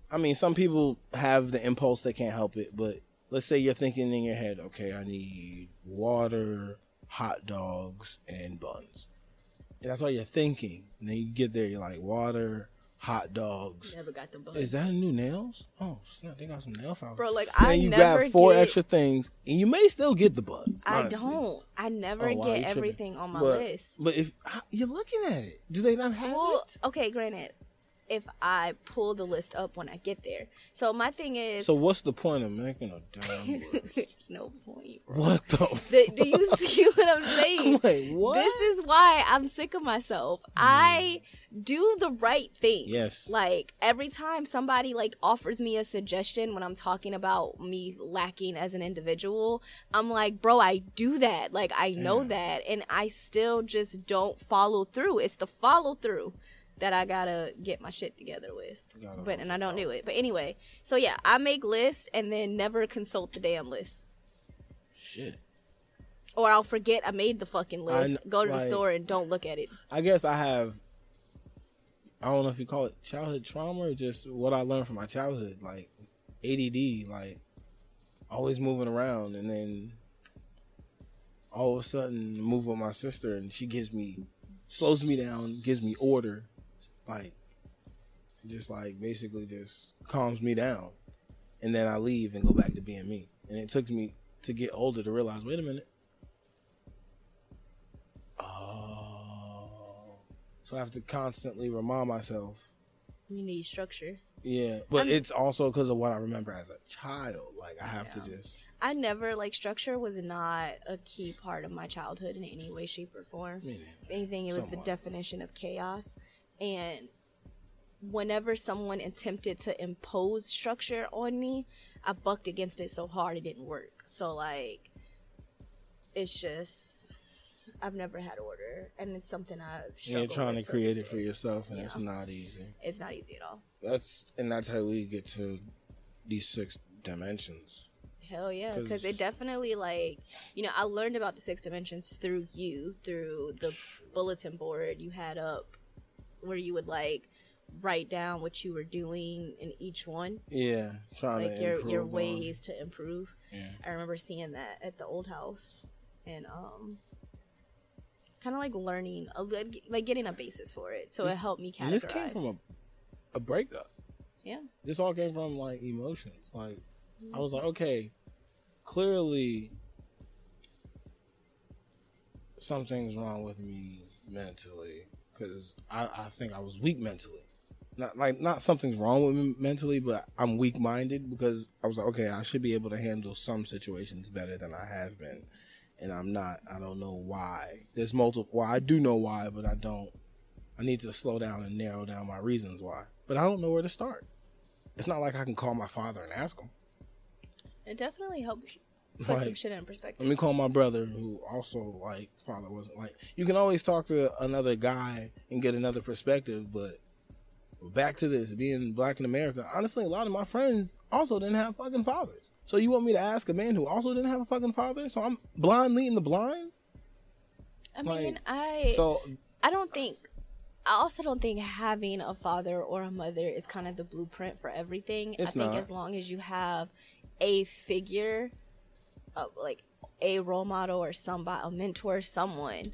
I mean, some people have the impulse, they can't help it. But let's say you're thinking in your head, okay, I need water, hot dogs, and buns. And that's all you're thinking. And then you get there, you're like, water, hot dogs. Never got them. Is that new nails? Oh, snap, they got some nail files. Bro, like and I then you never grab four get, extra things, and you may still get the buns. I honestly. don't. I never Oh, wow, you get tripping. everything on my but, list. But if you're looking at it, do they not have Well, it? okay, granted, if I pull the list up when I get there. So my thing is, So what's the point of making a damn list? there's no point. Bro. what the? Do, do you see what I'm saying? Wait, what? This is why I'm sick of myself. I hmm. do the right thing. Yes. Like every time somebody like offers me a suggestion when I'm talking about me lacking as an individual, I'm like, bro, I do that. Like I know Yeah. that, and I still just don't follow through. It's the follow through that I gotta get my shit together with. But and I don't do it. But anyway, so yeah, I make lists and then never consult the damn list. Shit. Or I'll forget I made the fucking list. kn- go to the store and don't look at it. I guess I have. I don't know if you call it childhood trauma or just what I learned from my childhood, like ADD, like always moving around, and then all of a sudden move with my sister, and she gives me, slows me down, gives me order, like just like basically just calms me down, and then I leave and go back to being me. And it took me to get older to realize, wait a minute. Oh. So I have to constantly remind myself. You need structure. Yeah, but I'm- it's also because of what I remember as a child. Like I have Yeah. to just. I never like structure was not a key part of my childhood in any way, shape, or form. I mean, If anything, it was the definition of chaos. And whenever someone attempted to impose structure on me, I bucked against it so hard it didn't work. So like, it's just I've never had order, and it's something I've. And you're trying to create it for yourself, and Yeah. it's not easy. It's not easy at all. That's and that's how we get to these six dimensions. Hell yeah, because it definitely like you know I learned about the six dimensions through you through the bulletin board you had up, where you would like write down what you were doing in each one, Yeah, trying like to your your on- ways to improve. Yeah. I remember seeing that at the old house, and um, kind of like learning, a, like getting a basis for it, so This- it helped me categorize. This came from a, a breakup. yeah, This all came from like emotions. Like I was like, okay, clearly something's wrong with me mentally because I, I think I was weak mentally. Not like not something's wrong with me mentally, but I'm weak minded because I was like, okay, I should be able to handle some situations better than I have been, and I'm not. I don't know why. There's multiple. Well, I do know why, but I don't. I need to slow down and narrow down my reasons why. But I don't know where to start. It's not like I can call my father and ask him. it definitely helped put Like, some shit in perspective. Let me call my brother, who also like father wasn't like. You can always talk to another guy and get another perspective, but back to this being black in America. Honestly, a lot of my friends also didn't have fucking fathers. So you want me to ask a man who also didn't have a fucking father? So I'm blind leading the blind. I mean, like, I So I don't think I also don't think having a father or a mother is kind of the blueprint for everything. I think not. as long as you have a figure of like a role model or somebody a mentor, someone,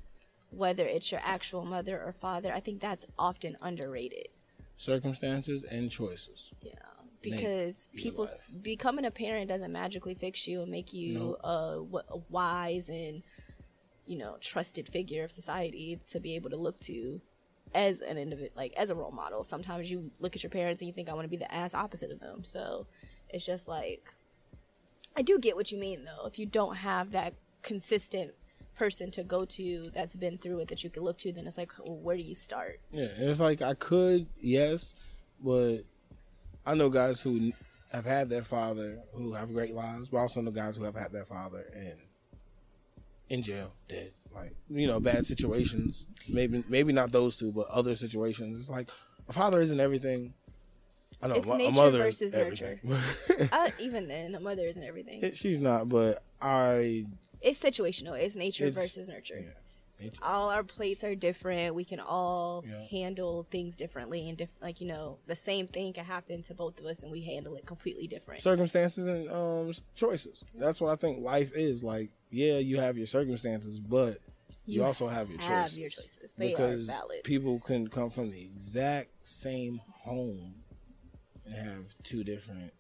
whether it's your actual mother or father, I think that's often underrated. circumstances and choices. Yeah. Because people's becoming a parent doesn't magically fix you and make you a wise and you know trusted figure of society to be able to look to as an individual, like as a role model. Sometimes you look at your parents and you think I want to be the ass opposite of them. So it's just like I do get what you mean though. If you don't have that consistent person to go to that's been through it that you can look to, then it's like, well, where do you start? Yeah, it's like I could, yes, but I know guys who have had their father who have great lives, but I also know guys who have had their father and in jail, dead. Like you know, bad situations. Maybe maybe not those two, but other situations. It's like a father isn't everything. I know It's a nature mother versus everything. Uh, even then, a mother isn't everything. It- She's not, but I. it's situational. It's nature It's- versus nurture. Yeah, nature. All our plates are different. We can all Yeah. handle things differently, and diff- like you know, the same thing can happen to both of us, and we handle it completely different. circumstances and um choices. That's what I think life is. Like, yeah, you have your circumstances, but you, You also have your have choices. your choices. They because are valid. people can come from the exact same home and have two different.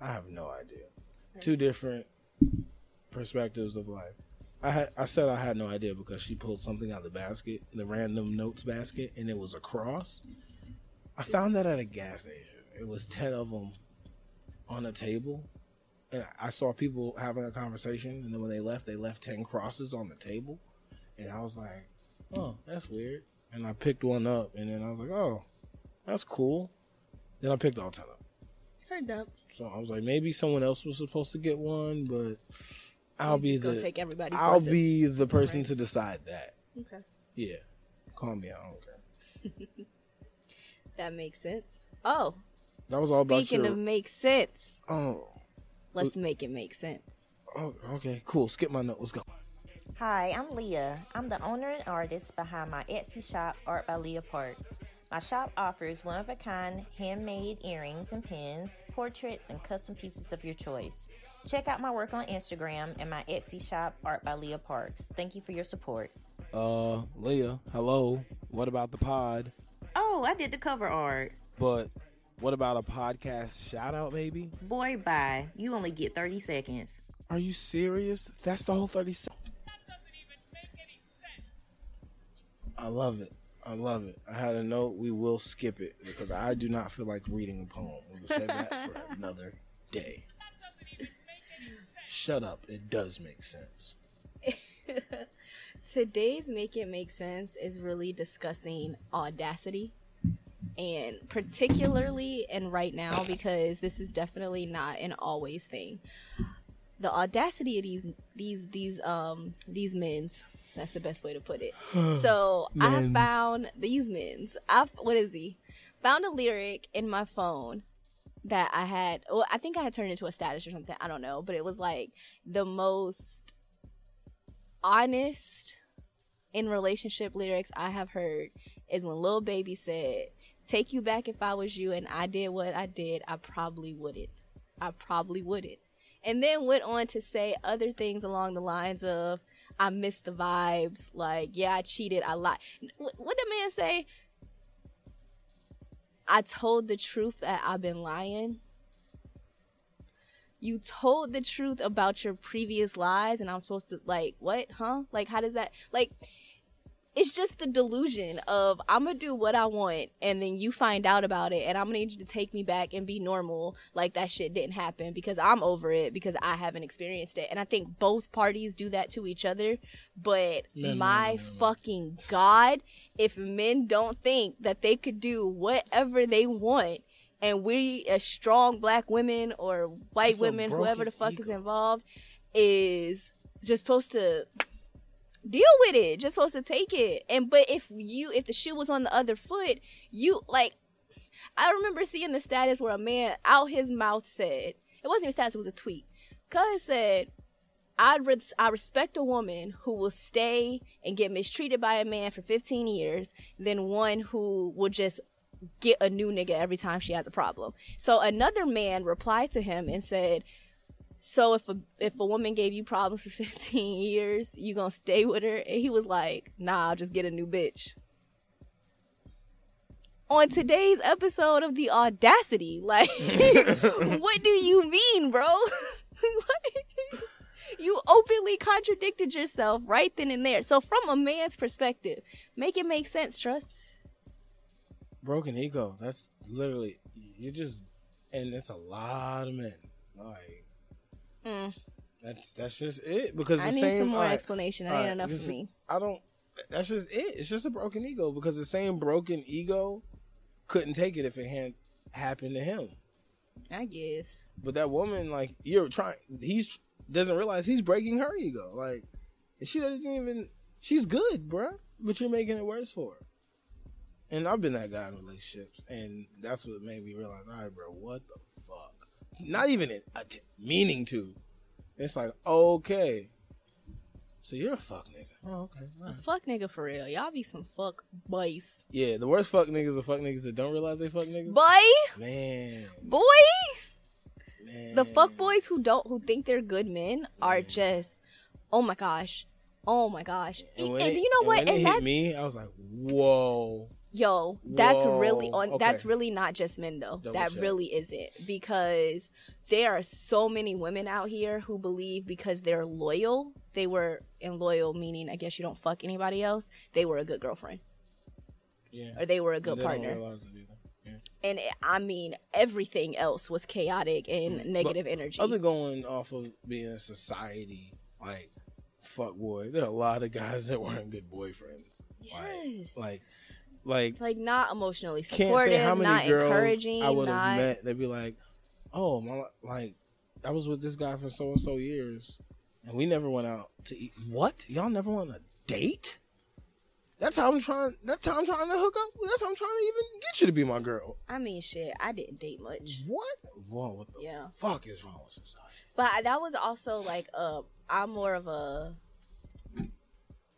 I have no idea. Two different perspectives of life. I had I said I had no idea because she pulled something out of the basket, the random notes basket, and it was a cross. I found that at a gas station. It was ten of them on a table, and I saw people having a conversation, and then when they left, they left ten crosses on the table, and I was like, "Oh, that's weird." And I picked one up, and then I was like, "Oh, that's cool." Then I picked all ten up. Heard that. So I was like, maybe someone else was supposed to get one, but I'll You be just gonna the take everybody's I'll blessings. be the person Right. to decide that. Okay, Yeah, call me. I don't care. that makes sense. Oh, That was all about speaking your. of make sense, oh, let's make it make sense. oh, okay, cool. Skip my note. Let's go. Hi, I'm Leah. I'm the owner and artist behind my Etsy shop, Art by Leah Parks. My shop offers one of a kind handmade earrings and pins, portraits, and custom pieces of your choice. Check out my work on Instagram and my Etsy shop, Art by Leah Parks. Thank you for your support. Uh, Leah, hello. What about the pod? Oh, I did the cover art. But what about a podcast shout out, maybe? Boy, bye. You only get 30 seconds. Are you serious? That's the whole 30 seconds. That doesn't even make any sense. I love it. I love it. I had a note. We will skip it because I do not feel like reading a poem. We will save that for another day. Shut up. It does make sense. Today's Make It Make Sense is really discussing audacity and particularly and right now because this is definitely not an always thing. The audacity of these these these um these men's that's the best way to put it. so I found these men's. I what is he? Found a lyric in my phone that I had. Well, I think I had turned into a status or something. I don't know, but it was like the most honest in relationship lyrics I have heard is when Lil Baby said, "Take you back if I was you and I did what I did, I probably wouldn't. I probably wouldn't." And then went on to say other things along the lines of, "I miss the vibes, like yeah, I cheated, I lied." What did man say? I told the truth that I've been lying. You told the truth about your previous lies, and I'm supposed to like what, huh? Like, how does that like? It's just the delusion of I'm gonna do what I want, and then you find out about it, and I'm gonna need you to take me back and be normal, like that shit didn't happen because I'm over it because I haven't experienced it, and I think both parties do that to each other. But No, my no, no, fucking god, if men don't think that they could do whatever they want and we as strong black women or white That's women whoever the fuck is involved is just supposed to deal with it. Just supposed to take it. And but if you if the shoe was on the other foot you like i remember seeing the status where a man out his mouth said it wasn't even status it was a tweet. Cuz said I res- I respect a woman who will stay and get mistreated by a man for 15 years than one who will just get a new nigga every time she has a problem. So another man replied to him and said, "So if a if a woman gave you problems for 15 years, you going to stay with her?" And he was like, "Nah, I'll just get a new bitch." On today's episode of The Audacity, like what do you mean, bro? You openly contradicted yourself right then and there. So from a man's perspective, make it make sense, trust. broken ego. That's literally you just, and it's a lot of men. Like Mm. that's that's just it. Because I need same, some more alright, explanation. That ain't enough for me. I don't. That's just it. It's just a broken ego because the same broken ego couldn't take it if it had happened to him. I guess. But that woman, like you're trying, he's doesn't realize he's breaking her ego. Like she doesn't even. She's good, bruh, but you're making it worse for her. And I've been that guy in relationships, and that's what made me realize, all right, bro, what the fuck? Not even in, uh, att- meaning to. It's like, okay, so you're a fuck nigga. Oh, okay. all right. Fuck nigga for real. Y'all be some fuck boys. Yeah, the worst fuck niggas are fuck niggas that don't realize they fuck niggas. Boy, man, boy. man. The fuck boys who don't who think they're good men are just oh my gosh. Oh my gosh. And, And, when it- you know what? When And it that's hit me, I was like, whoa. Yo, that's really Whoa, on. That's really not just men though. Double that check. really isn't because there are so many women out here who believe because they're loyal, they were and loyal meaning I guess you don't fuck anybody else. They were a good girlfriend Yeah. or they were a good partner. realize it either. Yeah. And it, I mean everything else was chaotic and mm. negative energy. Other going off of being a society like fuck boy, there are a lot of guys that weren't good boyfriends. yes. Like, like, like like not emotionally can't supportive, say how many not girls encouraging, I would have not met. They'd be like, "Oh, my, like, I was with this guy for so and so years, and we never went out to eat. What? Y'all never went on a date? That's how I'm trying. That's how I'm trying to hook up. That's how I'm trying to even get you to be my girl. I mean shit, I didn't date much. What? Whoa, what the Yeah. fuck is wrong with society? But I- that was also like uh I'm more of a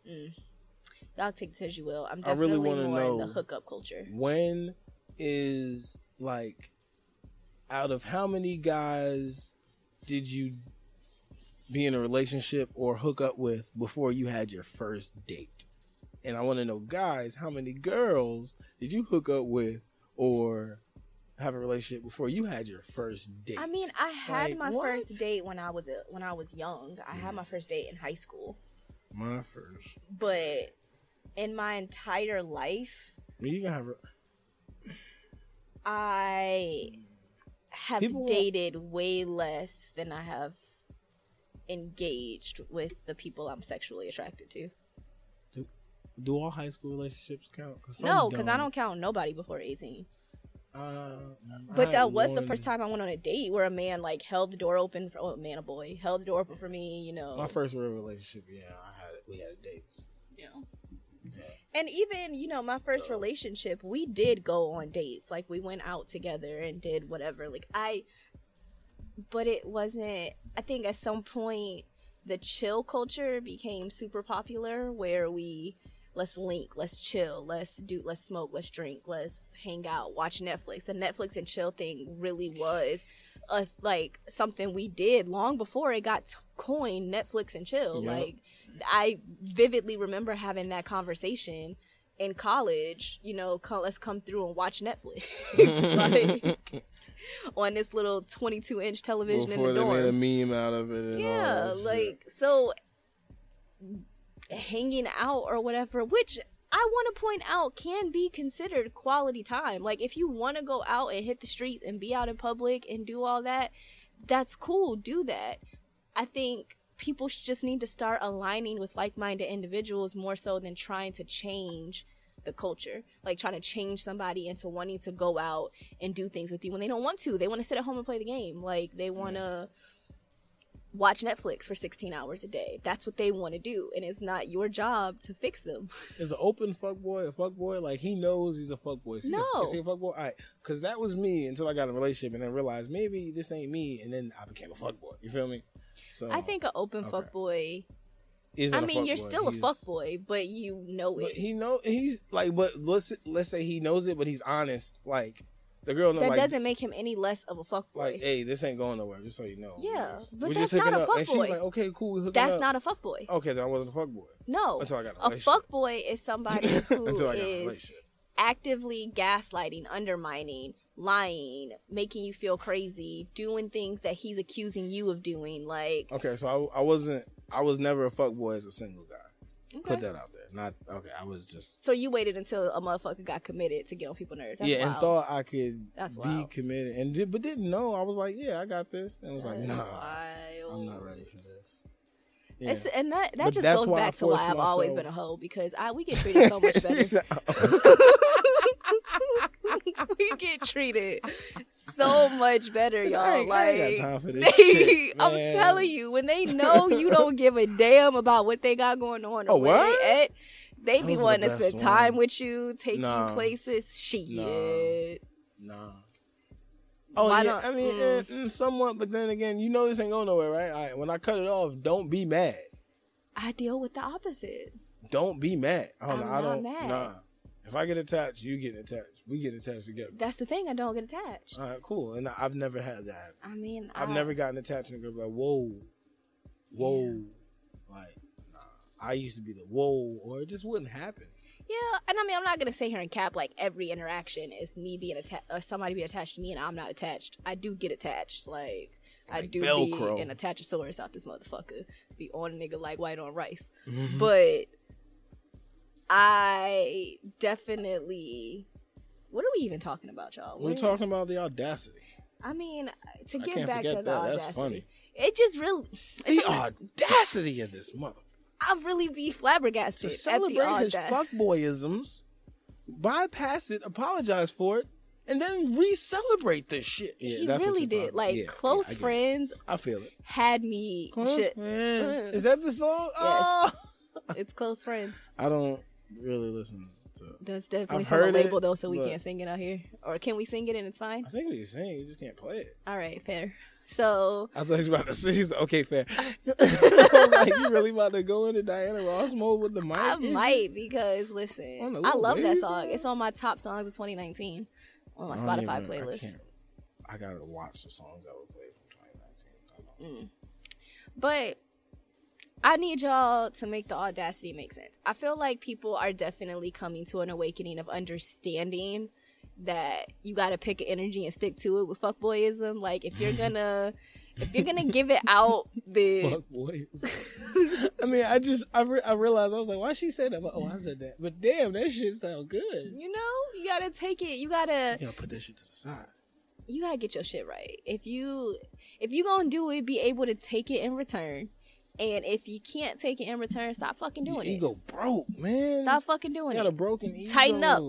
mm, y'all take it as you will. I'm I really definitely more in the hookup culture. When is like, out of how many guys did you be in a relationship or hook up with before you had your first date? And I want to know, guys, how many girls did you hook up with or have a relationship before you had your first date? I mean, I had Like, my what? first date when I was a, when I was young. I had my first date in high school. my first. But in my entire life, I you can have. A, I have People want- dated way less than I have engaged with the people I'm sexually attracted to. do all high school relationships count? Cause No, because I don't count nobody before 18. Uh, But had that was the first time I went on a date where a man like held the door open for oh, a man, a boy held the door open for me. You know, My first real relationship, yeah, I had we had dates. you know. And even, you know, my first relationship, we did go on dates. Like we went out together and did whatever. Like I but it wasn't I think at some point the chill culture became super popular where we let's link, let's chill, let's do let's smoke, let's drink, let's hang out, watch Netflix. The Netflix and chill thing really was a, like something we did long before it got t- coined Netflix and chill. Yep. Like I vividly remember having that conversation in college. You know, let's come through and watch Netflix like, on this little 22 inch television Before in the they dorms. made a meme out of it. Yeah, that shit. like so hanging out or whatever, which I want to point out can be considered quality time. Like if you want to go out and hit the streets and be out in public and do all that, that's cool. Do that. I think people just need to start aligning with like-minded individuals more so than trying to change the culture like trying to change somebody into wanting to go out and do things with you when they don't want to they want to sit at home and play the game like they want to watch netflix for 16 hours a day that's what they want to do and it's not your job to fix them Is an open fuck boy a fuck boy? Like he knows he's a fuck boy. Is a- No. is he a fuck boy? All right, because that was me until I got in a relationship and then realized maybe this ain't me, and then I became a fuck boy. You feel me? So i think an open okay. fuck boy isn't i a mean you're fuckboy. still a He's- fuck boy but you know But it he know he's like, but let's let's say he knows it, but he's honest. Like the girl know, that like, doesn't make him any less of a fuck boy like, hey, this ain't going nowhere. Just so you know. Yeah, just- but that's not a up. And she's like, okay, cool, that's up. not a fuck boy Okay, then I wasn't a fuck boy no until I got a a relationship. fuck boy is somebody who until I got is actively gaslighting, undermining, lying, making you feel crazy, doing things that he's accusing you of doing. Like, Okay, so I, I wasn't. I was never a fuck boy as a single guy. okay. Put that out there. Not okay. I was just so you waited until a motherfucker got committed to get on people's nerves. That's yeah, and thought I could That's be wild. committed, and did, but didn't know. I was like, yeah, I got this, and was like, That's nah, wild. I'm not ready for this. Yeah. It's, and that that But just goes why I back to why I've always been a hoe because I we get treated so much better. We get treated so much better, y'all. I like got time for this they, shit, I'm telling you, when they know you don't give a damn about what they got going on or Oh, where what? they at, they be Those are the wanting to spend time with you, take Nah. you places. Shit. Nah. Oh Why yeah, don't- I mean, mm. mm, somewhat, but then again, you know this ain't going nowhere, right? All right, when I cut it off, don't be mad. I deal with the opposite. Don't be mad. I don't. I'm I not don't. mad. Nah. If I get attached, you get attached. We get attached together. That's the thing. I don't get attached. All right, cool. And I've never had that. I mean, I've I, never gotten attached and a girl like, whoa, whoa, like, nah. I used to be the whoa, or it just wouldn't happen. Yeah, and I mean, I'm not gonna sit here and cap like every interaction is me being attached or somebody being attached to me and I'm not attached. I do get attached, like, I do Velcro. be an attachosaurus out this motherfucker. Be on a nigga like white on rice, Mm-hmm. but I definitely. What are we even talking about, y'all? We're What- talking about the audacity. I mean, to I get can't back to the that. audacity, That's funny. it just really. The audacity of this month. I really be flabbergasted to at the celebrate his fuckboyisms, bypass it, apologize for it, and then re-celebrate this shit. Yeah, he that's really did. Like. Yeah, close yeah, I get it. friends I feel it. had me. Close shit- friends. Is that the song? Oh. It's close friends. I don't really listen to. That's definitely I've from a heard it, label though, so we can't sing it out here. Or can we sing it and it's fine? I think we can sing. You just can't play it. All right, fair. So I thought he was about to say, okay, fair. like, you really about to go into Diana Ross mode with the mic? I might because listen, I love that song. It's on my top songs of 2019 on my Spotify even- playlist. can't- I, gotta watch the songs that were played from 2019. I. Mm. But I need y'all to make the audacity make sense. I feel like people are definitely coming to an awakening of understanding that you got to pick an energy and stick to it with fuckboyism. Like if you're gonna if you're gonna give it out, the Fuck boys. I mean, I just I, re- I realized I was like, why she said that? Oh, I said that. But damn, that shit sound good. you know you gotta take it. You gotta You gotta put that shit to the side. you gotta get your shit right. If you if you gonna do it, be able to take it in return And if you can't take it in return, stop fucking Your it. ego broke, man. Stop fucking You doing got a it. broken ego. Tighten up.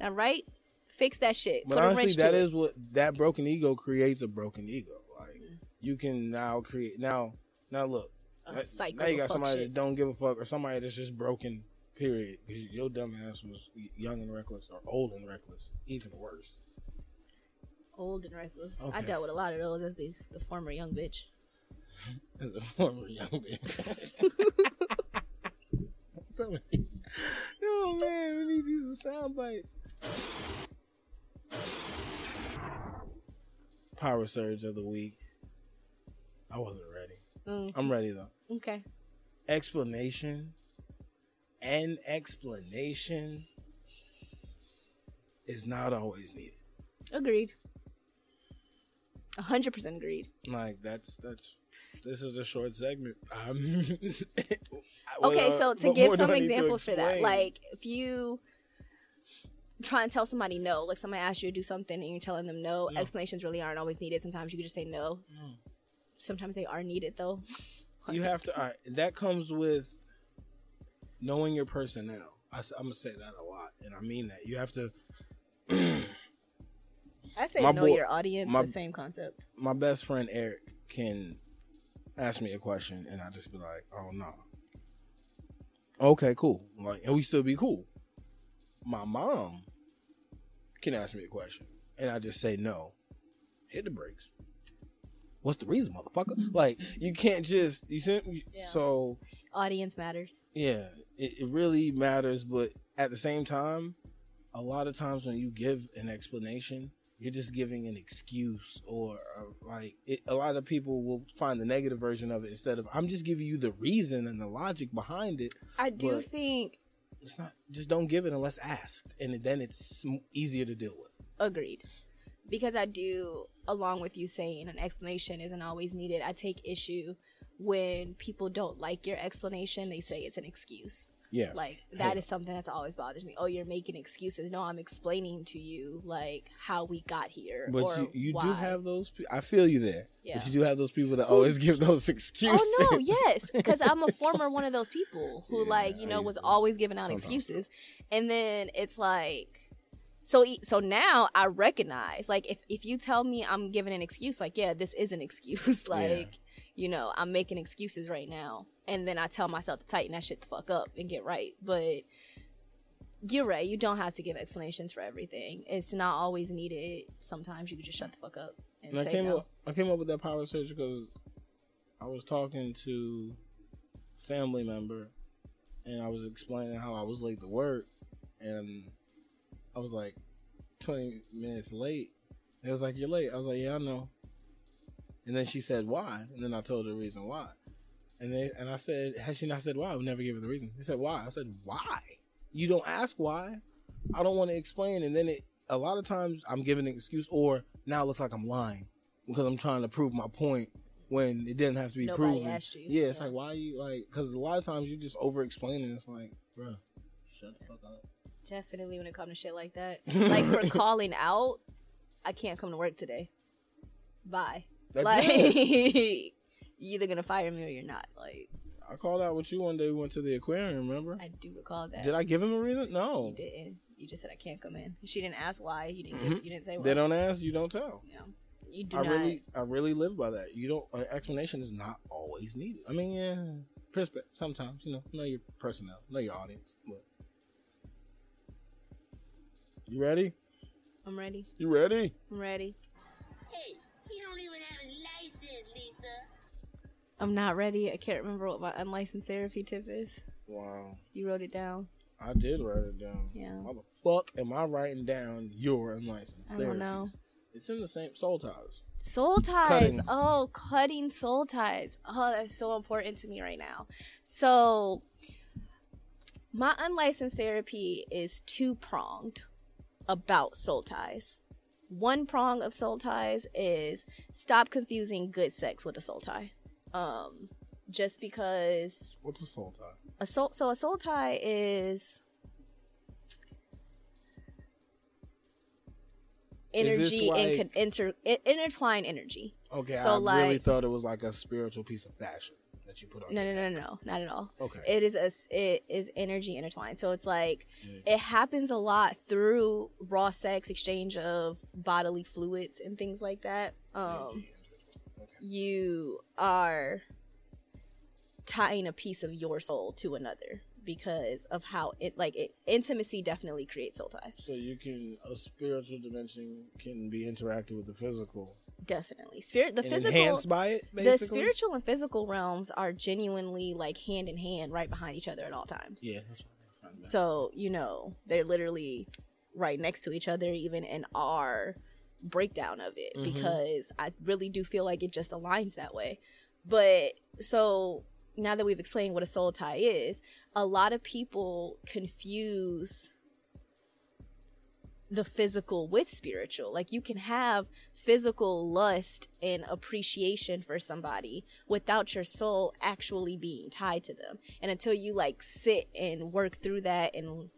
All right? Fix that shit. But Put honestly, that to it. is what that broken ego creates a broken ego. Like you can now create now now look. A now- now you got somebody shit. that don't give a fuck or somebody that's just broken. Period. Because your dumb ass was young and reckless or old and reckless. Even worse. old and reckless. I dealt with a lot of those as the, the former young bitch. As a former young man. so, oh man, we need these sound bites. Power surge of the week. I wasn't ready. Mm, I'm ready though. okay. Explanation. An explanation is not always needed. Agreed. A hundred percent agreed. Like that's that's this is a short segment. Um, Okay, what, uh, so to give some I need to examples for that, like if you try and tell somebody no, like somebody asks you to do something and you're telling them no, No. explanations really aren't always needed. Sometimes you can just say no. No. Sometimes they are needed though. you have to. Right, that comes with knowing your personnel. I, am gonna say that a lot, and I mean that. You have to. I say know boy- your audience, my- the same concept. my best friend Eric can ask me a question, and I just be like, "Oh no." Okay, cool. Like, and we still be cool. My mom can ask me a question, and I just say no. Hit the brakes. What's the reason, motherfucker? Like, you can't just you see. Yeah. So Audience matters. yeah, it, it really matters, but at the same time, a lot of times when you give an explanation, you're just giving an excuse or, or like it, a lot of people will find the negative version of it instead of I'm just giving you the reason and the logic behind it. I do think It's not just don't give it unless asked, and then it's easier to deal with. agreed. Because I do, along with you saying an explanation isn't always needed, I take issue when people don't like your explanation, they say it's an excuse. Yeah, Like that Hey. is something that's always bothers me. Oh, you're making excuses. No, I'm explaining to you like how we got here. But or you, you do have those. pe- I feel you there. Yeah. But you do have those people that always give those excuses. Oh no, yes, because I'm a former one of those people who Yeah, like you know was to. always giving out Sometimes. excuses, and then it's like, so e- so now I recognize like if if you tell me I'm giving an excuse, like yeah, this is an excuse, like you know I'm making excuses right now, and then I tell myself to tighten that shit the fuck up and get right, but. You're right. You don't have to give explanations for everything. It's not always needed. Sometimes you can just shut the fuck up and, And I came no. up, I came up with that power surge because I was talking to family member, and I was explaining how I was late to work, and I was like twenty minutes late. It was like you're late. I was like, yeah, I know. And then she said why, and then I told her the reason why. And they and I said, has she not said why? I would never give her the reason. They said why. I said why. You don't ask why. I don't want to explain, and then it. A lot of times I'm giving an excuse, or now it looks like I'm lying because I'm trying to prove my point when it didn't have to be Nobody proven. asked you. Yeah, it's Yeah. like why you like because a lot of times you just over explaining. It's like, bruh, shut the fuck up. Definitely when it comes to shit like that. Like for calling out, I can't come to work today. Bye. That's like it. you're either gonna fire me or you're not. Like I called out with you one day. We went to the aquarium. Remember? I do recall that. Did I give him a reason? No, you didn't. You just said I can't come in. She didn't ask why. You didn't. Mhm. You didn't say why. They don't ask, you don't tell. Yeah. You do I not. really, I really live by that. You don't. An explanation is not always needed. I mean, yeah, perspe- sometimes you know, know your personnel, know your audience. But you ready? I'm ready. You ready? I'm ready. Hey, he don't even I'm not ready. I can't remember what my unlicensed therapy tip is. Wow, You wrote it down. I did write it down. Yeah. How the fuck am I writing down your unlicensed I don't know. It's in the same soul ties. Soul ties. Cutting. Oh, cutting soul ties. Oh, that's so important to me right now. So, my unlicensed therapy is two pronged about soul ties. One prong of soul ties is stop confusing good sex with a soul tie. Um, just because What's a soul tie? a soul so a soul tie is energy and like- con- inter- energy. Okay, So, I really thought it was like a spiritual piece of fashion. that you put on. No, no, no, neck. no, not at all. Okay. it is a it is energy intertwined. So it's like it happens a lot through raw sex, exchange of bodily fluids and things like that. Um, you are tying a piece of your soul to another because of how it like it intimacy definitely creates soul ties. So you can a spiritual dimension can be interacted with the physical Definitely, spirit the and physical. enhanced by it. the spiritual and physical realms are genuinely like hand in hand, right behind each other at all times. Yeah, that's what I'm So, you know, they're literally right next to each other, even in our breakdown of it, Mhm. because I really do feel like it just aligns that way. But so now that we've explained what a soul tie is, a lot of people confuse the physical with spiritual. Like you can have physical lust and appreciation for somebody without your soul actually being tied to them. And until you like sit and work through that and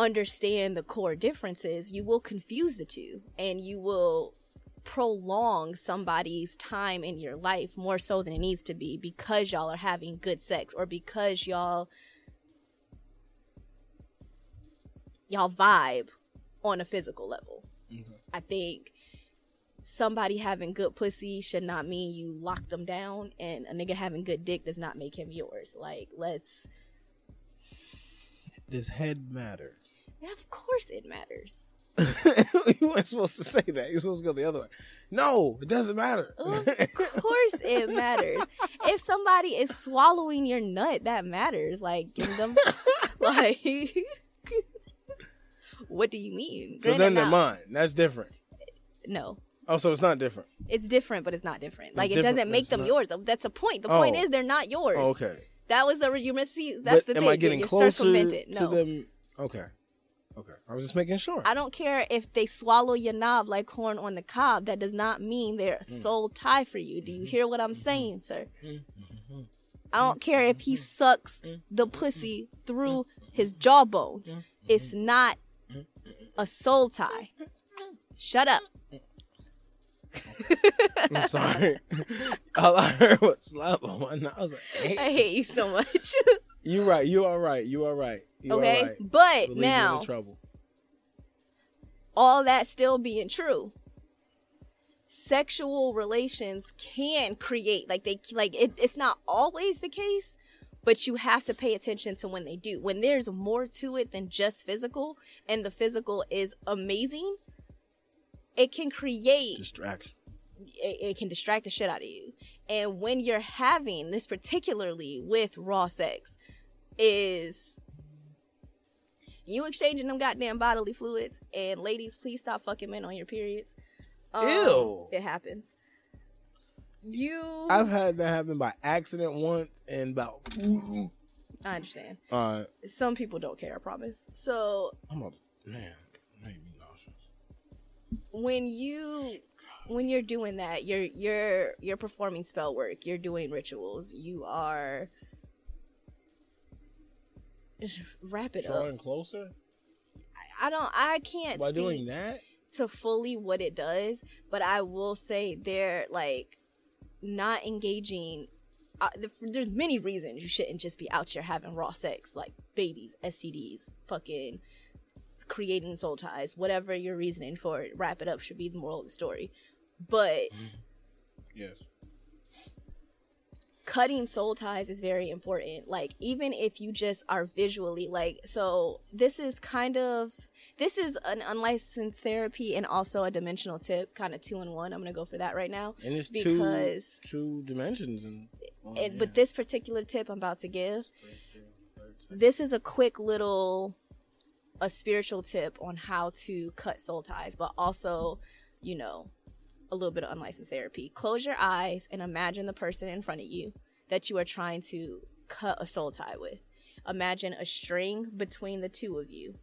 understand the core differences, you will confuse the two and you will prolong somebody's time in your life more so than it needs to be because y'all are having good sex or because y'all y'all vibe on a physical level. Mm-hmm. I think somebody having good pussy should not mean you lock them down and a nigga having good dick does not make him yours. Like let's Does head matter? Of course it matters. you weren't supposed to say that. You're supposed to go the other way. No, it doesn't matter. Of course it matters. If somebody is swallowing your nut, that matters. Like give them like what do you mean? so Granted, then they're now- mine. That's different. No. Oh, so it's not different. It's different, but it's not different. Like it different, doesn't make them not- yours. That's the point. The point Oh. is they're not yours. Oh, okay. That was the you must see. That's but the am thing. I getting You're closer circumvented. to No. them? Okay. Okay. I was just making sure. I don't care if they swallow your knob like corn on the cob. That does not mean they're a Mm. soul tie for you. Do you Mm-hmm. hear what I'm mm-hmm. saying, sir? Mm-hmm. I don't care if he mm-hmm. sucks the pussy through his jawbones. It's not a soul tie. Shut up. I'm sorry. All I heard was slap on my nose. I was like, hey. I hate you so much. You right. You are right. You are right. You okay, are right. but you now all that still being true sexual relations can create like they like it, it's not always the case but you have to pay attention to when they do when there's more to it than just physical and the physical is amazing it can create Distraction. it, it can distract the shit out of you. And when you're having this, particularly with raw sex, is you exchanging them goddamn bodily fluids. And ladies, please stop fucking men on your periods. Um, Ew. It happens. You. I've had that happen by accident once and about. I understand. Uh, Some people don't care. I promise. So I'm a man. Made me nauseous. When you when you're doing that you're you're you're performing spell work you're doing rituals you are just wrap it up Drawing closer i don't i can't by speak doing that. to fully what it does but i will say they're like not engaging uh, there's many reasons you shouldn't just be out here having raw sex like babies stds fucking creating soul ties whatever your reasoning for it wrap it up should be the moral of the story but mm-hmm. Yes. cutting soul ties is very important like even if you just are visually like so this is kind of this is an unlicensed therapy and also a dimensional tip kind of two in one i'm gonna go for that right now And it's because two two dimensions and. well, and, yeah. but this particular tip i'm about to give this is a quick little a spiritual tip on how to cut soul ties but also you know a little bit of unlicensed therapy. Close your eyes and imagine the person in front of you that you are trying to cut a soul tie with. Imagine a string between the two of you.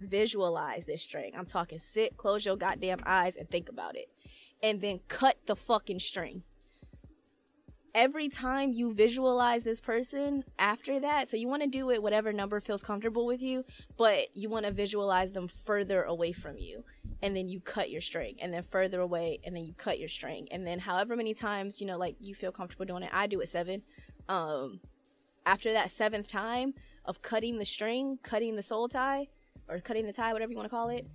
Visualize this string. I'm talking sit close your goddamn eyes and think about it. And then cut the fucking string every time you visualize this person after that, so you want to do it whatever number feels comfortable with you, but you want to visualize them further away from you. And then you cut your string, and then further away, and then you cut your string, and then however many times you know, like you feel comfortable doing it. I do it seven. Um, after that seventh time of cutting the string, cutting the soul tie, or cutting the tie, whatever you want to call it,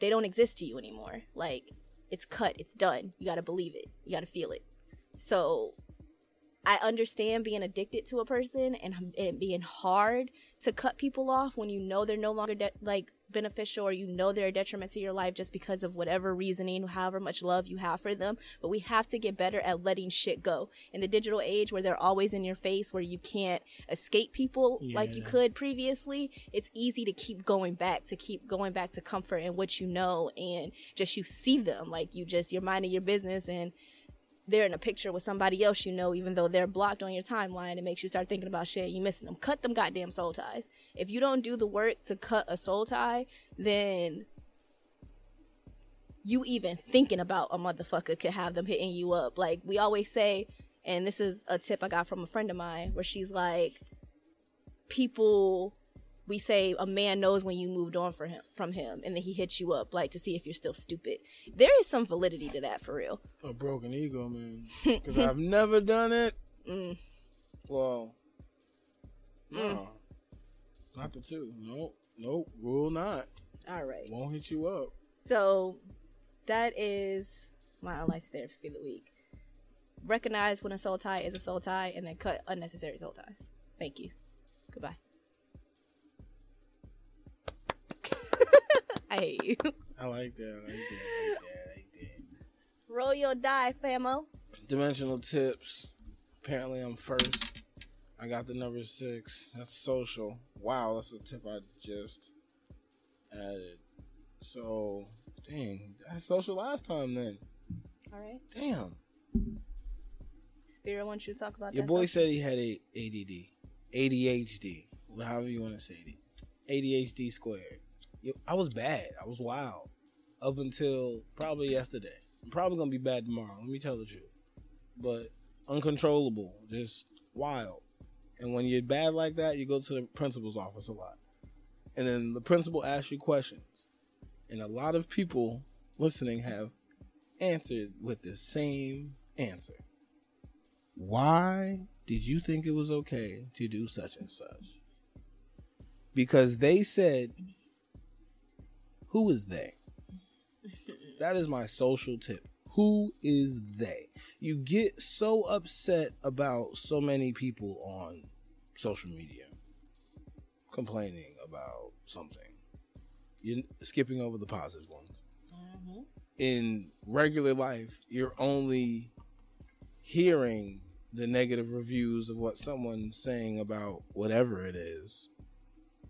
they don't exist to you anymore. Like it's cut, it's done. You got to believe it. You got to feel it. So I understand being addicted to a person and it being hard to cut people off when you know they're no longer de- like beneficial or you know they're a detriment to your life just because of whatever reasoning, however much love you have for them. But we have to get better at letting shit go. In the digital age where they're always in your face, where you can't escape people like you could previously, it's easy to keep going back, to keep going back to comfort and what you know and just you see them. Like you just, you're minding your business and they're in a picture with somebody else you know, even though they're blocked on your timeline, it makes you start thinking about shit. You missing them. Cut them goddamn soul ties. If you don't do the work to cut a soul tie, then you even thinking about a motherfucker could have them hitting you up. Like we always say, and this is a tip I got from a friend of mine, where she's like, people we say a man knows when you moved on for him from him and then he hits you up like to see if you're still stupid. There is some validity to that for real. a broken ego, man. Because I've never done it. Mm. Well, no, not the two. Nope, nope. will not. All right. Won't hit you up. So that is my unlicensed therapy for the week. Recognize when a soul tie is a soul tie and then cut unnecessary soul ties. Thank you. Goodbye. I. I like that. I like that. I like that. I like that. Roll your die, famo. Dimensional tips. Apparently, I'm first. I got the number six. That's social. Wow, that's a tip I just added. So, dang, I social last time then. All right. Damn. Spirit wants you to talk about Your boy social- said he had a ADD, ADHD, however you want to say it, ADHD squared. I was bad. I was wild up until probably yesterday. I'm probably gonna be bad tomorrow. Let me tell the truth. But uncontrollable, just wild. And when you're bad like that, you go to the principal's office a lot, and then the principal asks you questions, and a lot of people listening have answered with the same answer why did you think it was okay to do such and such? Because they said, who is they? That is my social tip. Who is they? You get so upset about so many people on social media complaining about something. You're skipping over the positive ones. Mm-hmm. In regular life, you're only hearing the negative reviews of what someone's saying about whatever it is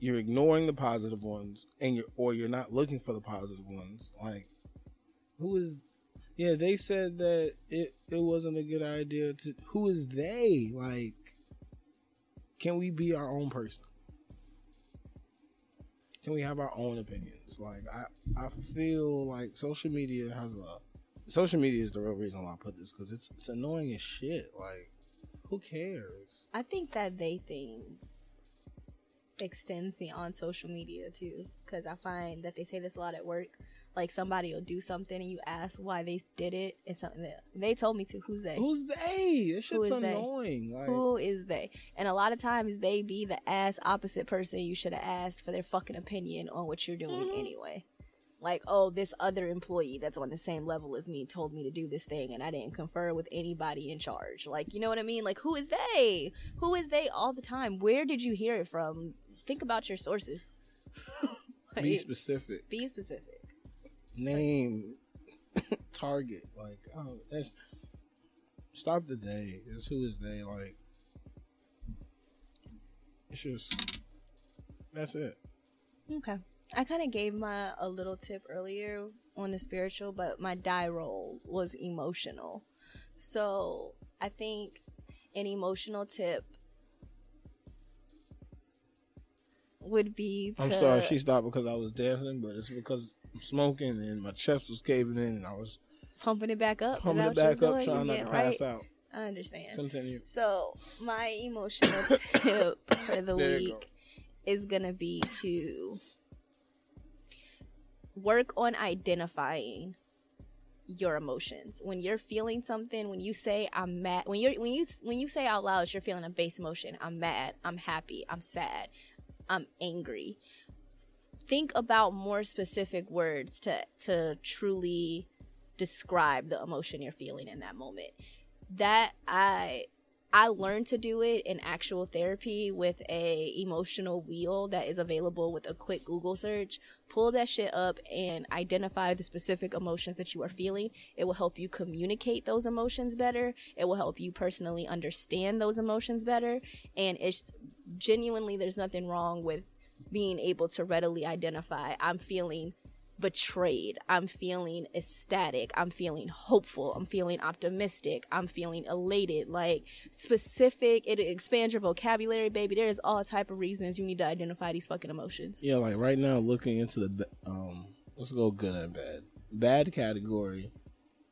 you're ignoring the positive ones and you're or you're not looking for the positive ones like who is yeah they said that it it wasn't a good idea to who is they like can we be our own person can we have our own opinions like i i feel like social media has a social media is the real reason why I put this because it's it's annoying as shit. Like, who cares? I think that they thing extends beyond social media too, because I find that they say this a lot at work. Like somebody will do something and you ask why they did it, and something that they told me to. Who's they? Who's they? This shit's they? annoying. Like, Who is they? And a lot of times they be the ass opposite person you should have asked for their fucking opinion on what you're doing mm-hmm. anyway. Like, oh, this other employee that's on the same level as me told me to do this thing and I didn't confer with anybody in charge. Like, you know what I mean? Like, who is they? Who is they all the time? Where did you hear it from? Think about your sources. be specific. be specific. Name, target. Like, oh, that's stop the day. It's who is they? Like, it's just that's it. Okay. I kind of gave my a little tip earlier on the spiritual, but my die roll was emotional. So I think an emotional tip would be to I'm sorry she stopped because I was dancing, but it's because I'm smoking and my chest was caving in and I was pumping it back up. Pumping it back up doing? trying not to pass right? out. I understand. Continue. So my emotional tip for the There you go. week is gonna be to work on identifying your emotions. When you're feeling something, when you say I'm mad, when you're when you when you say out loud you're feeling a base emotion, I'm mad, I'm happy, I'm sad, I'm angry. Think about more specific words to to truly describe the emotion you're feeling in that moment. That I I learned to do it in actual therapy with a emotional wheel that is available with a quick Google search. Pull that shit up and identify the specific emotions that you are feeling. It will help you communicate those emotions better. It will help you personally understand those emotions better. And it's genuinely there's nothing wrong with being able to readily identify I'm feeling betrayed. I'm feeling ecstatic. I'm feeling hopeful. I'm feeling optimistic. I'm feeling elated. Like specific, it expands your vocabulary, baby. There's all type of reasons you need to identify these fucking emotions. Yeah, like right now, looking into the um, let's go good and bad. Bad category.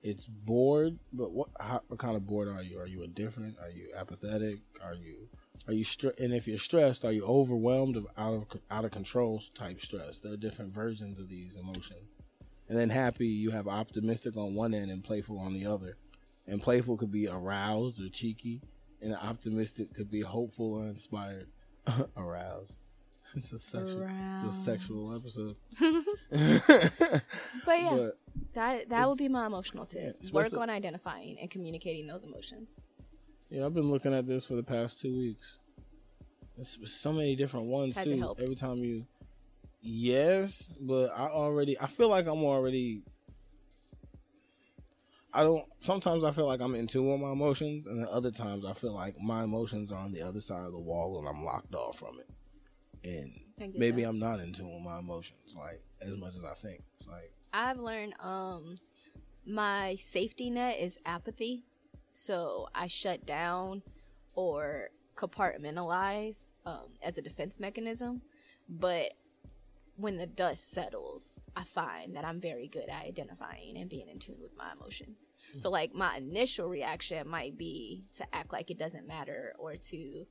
It's bored, but what how, what kind of bored are you? Are you indifferent? Are you apathetic? Are you are you stre- and if you're stressed, are you overwhelmed of out of out of control type stress? There are different versions of these emotions. And then happy, you have optimistic on one end and playful on the other. And playful could be aroused or cheeky, and optimistic could be hopeful or inspired. aroused. It's a sexual, it's a sexual episode. But yeah, But that that would be my emotional tip. it's Work on identifying and communicating those emotions. Yeah, I've been looking at this for the past two weeks. It's so many different ones Has too. Every time you, yes, but I already, I feel like I'm already. I don't. Sometimes I feel like I'm in tune with my emotions, and then other times I feel like my emotions are on the other side of the wall, and I'm locked off from it. And maybe that. I'm not in tune with my emotions like as much as I think. It's like I've learned um my safety net is apathy. So I shut down or compartmentalize um, as a defense mechanism. But when the dust settles, I find that I'm very good at identifying and being in tune with my emotions. So like my initial reaction might be to act like it doesn't matter or to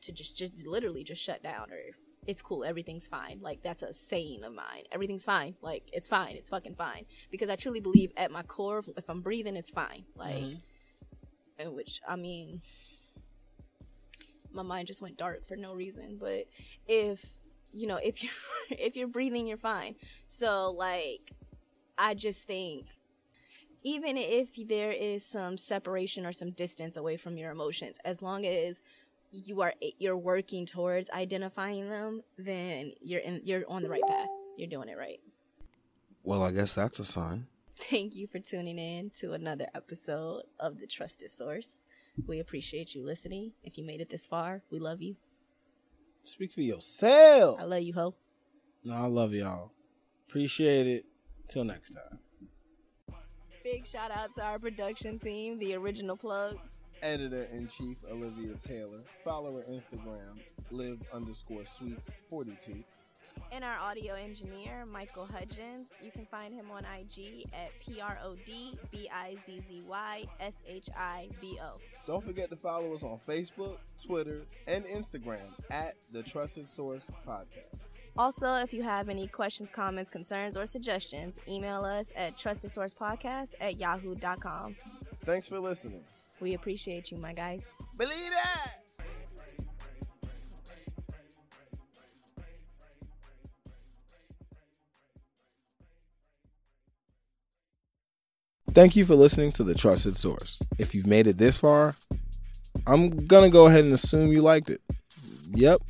to just just literally just shut down or it's cool everything's fine. Like that's a saying of mine. Everything's fine. Like it's fine. It's fucking fine. Because i truly believe at my core if- if i'm breathing it's fine. Like which i mean my mind just went dark for no reason. But if you know if you're if you're breathing you're fine. So like i just think even if there is some separation or some distance away from your emotions as long as you are you're working towards identifying them then you're in you're on the right path. You're doing it right. Well, I guess that's a sign. Thank you for tuning in to another episode of the trusted source we appreciate you listening if you made it this far we love you Speak for yourself. i love you ho No, I love y'all. Appreciate it. Till next time. big shout out to our production team the original plugs Editor in chief Olivia Taylor. Follow her Instagram, live underscore sweets 42. And our audio engineer michael hudgens you can find him on ig at p-r-o-d-b-i-z-z-y-s-h-i-b-o Don't forget to follow us on Facebook, Twitter, and Instagram at the Trusted Source Podcast. Also, if you have any questions, comments, concerns, or suggestions, email us at trustedsourcepodcast at yahoo.com. Thanks for listening. We appreciate you, my guys. Believe that! Thank you for listening to The Trusted Source. If you've made it this far, I'm gonna go ahead and assume you liked it. Yep,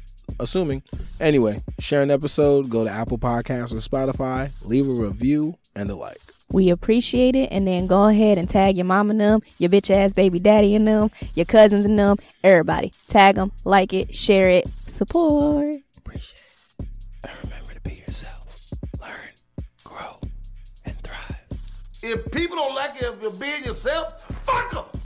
assuming. Anyway, share an episode, go to Apple Podcasts or Spotify, leave a review and a like. We appreciate it, and then go ahead and tag your mom and them, your bitch ass baby daddy and them, your cousins and them, everybody. Tag them, like it, share it, support. Appreciate it. And remember to be yourself. If people don't like it if you're being yourself, fuck them.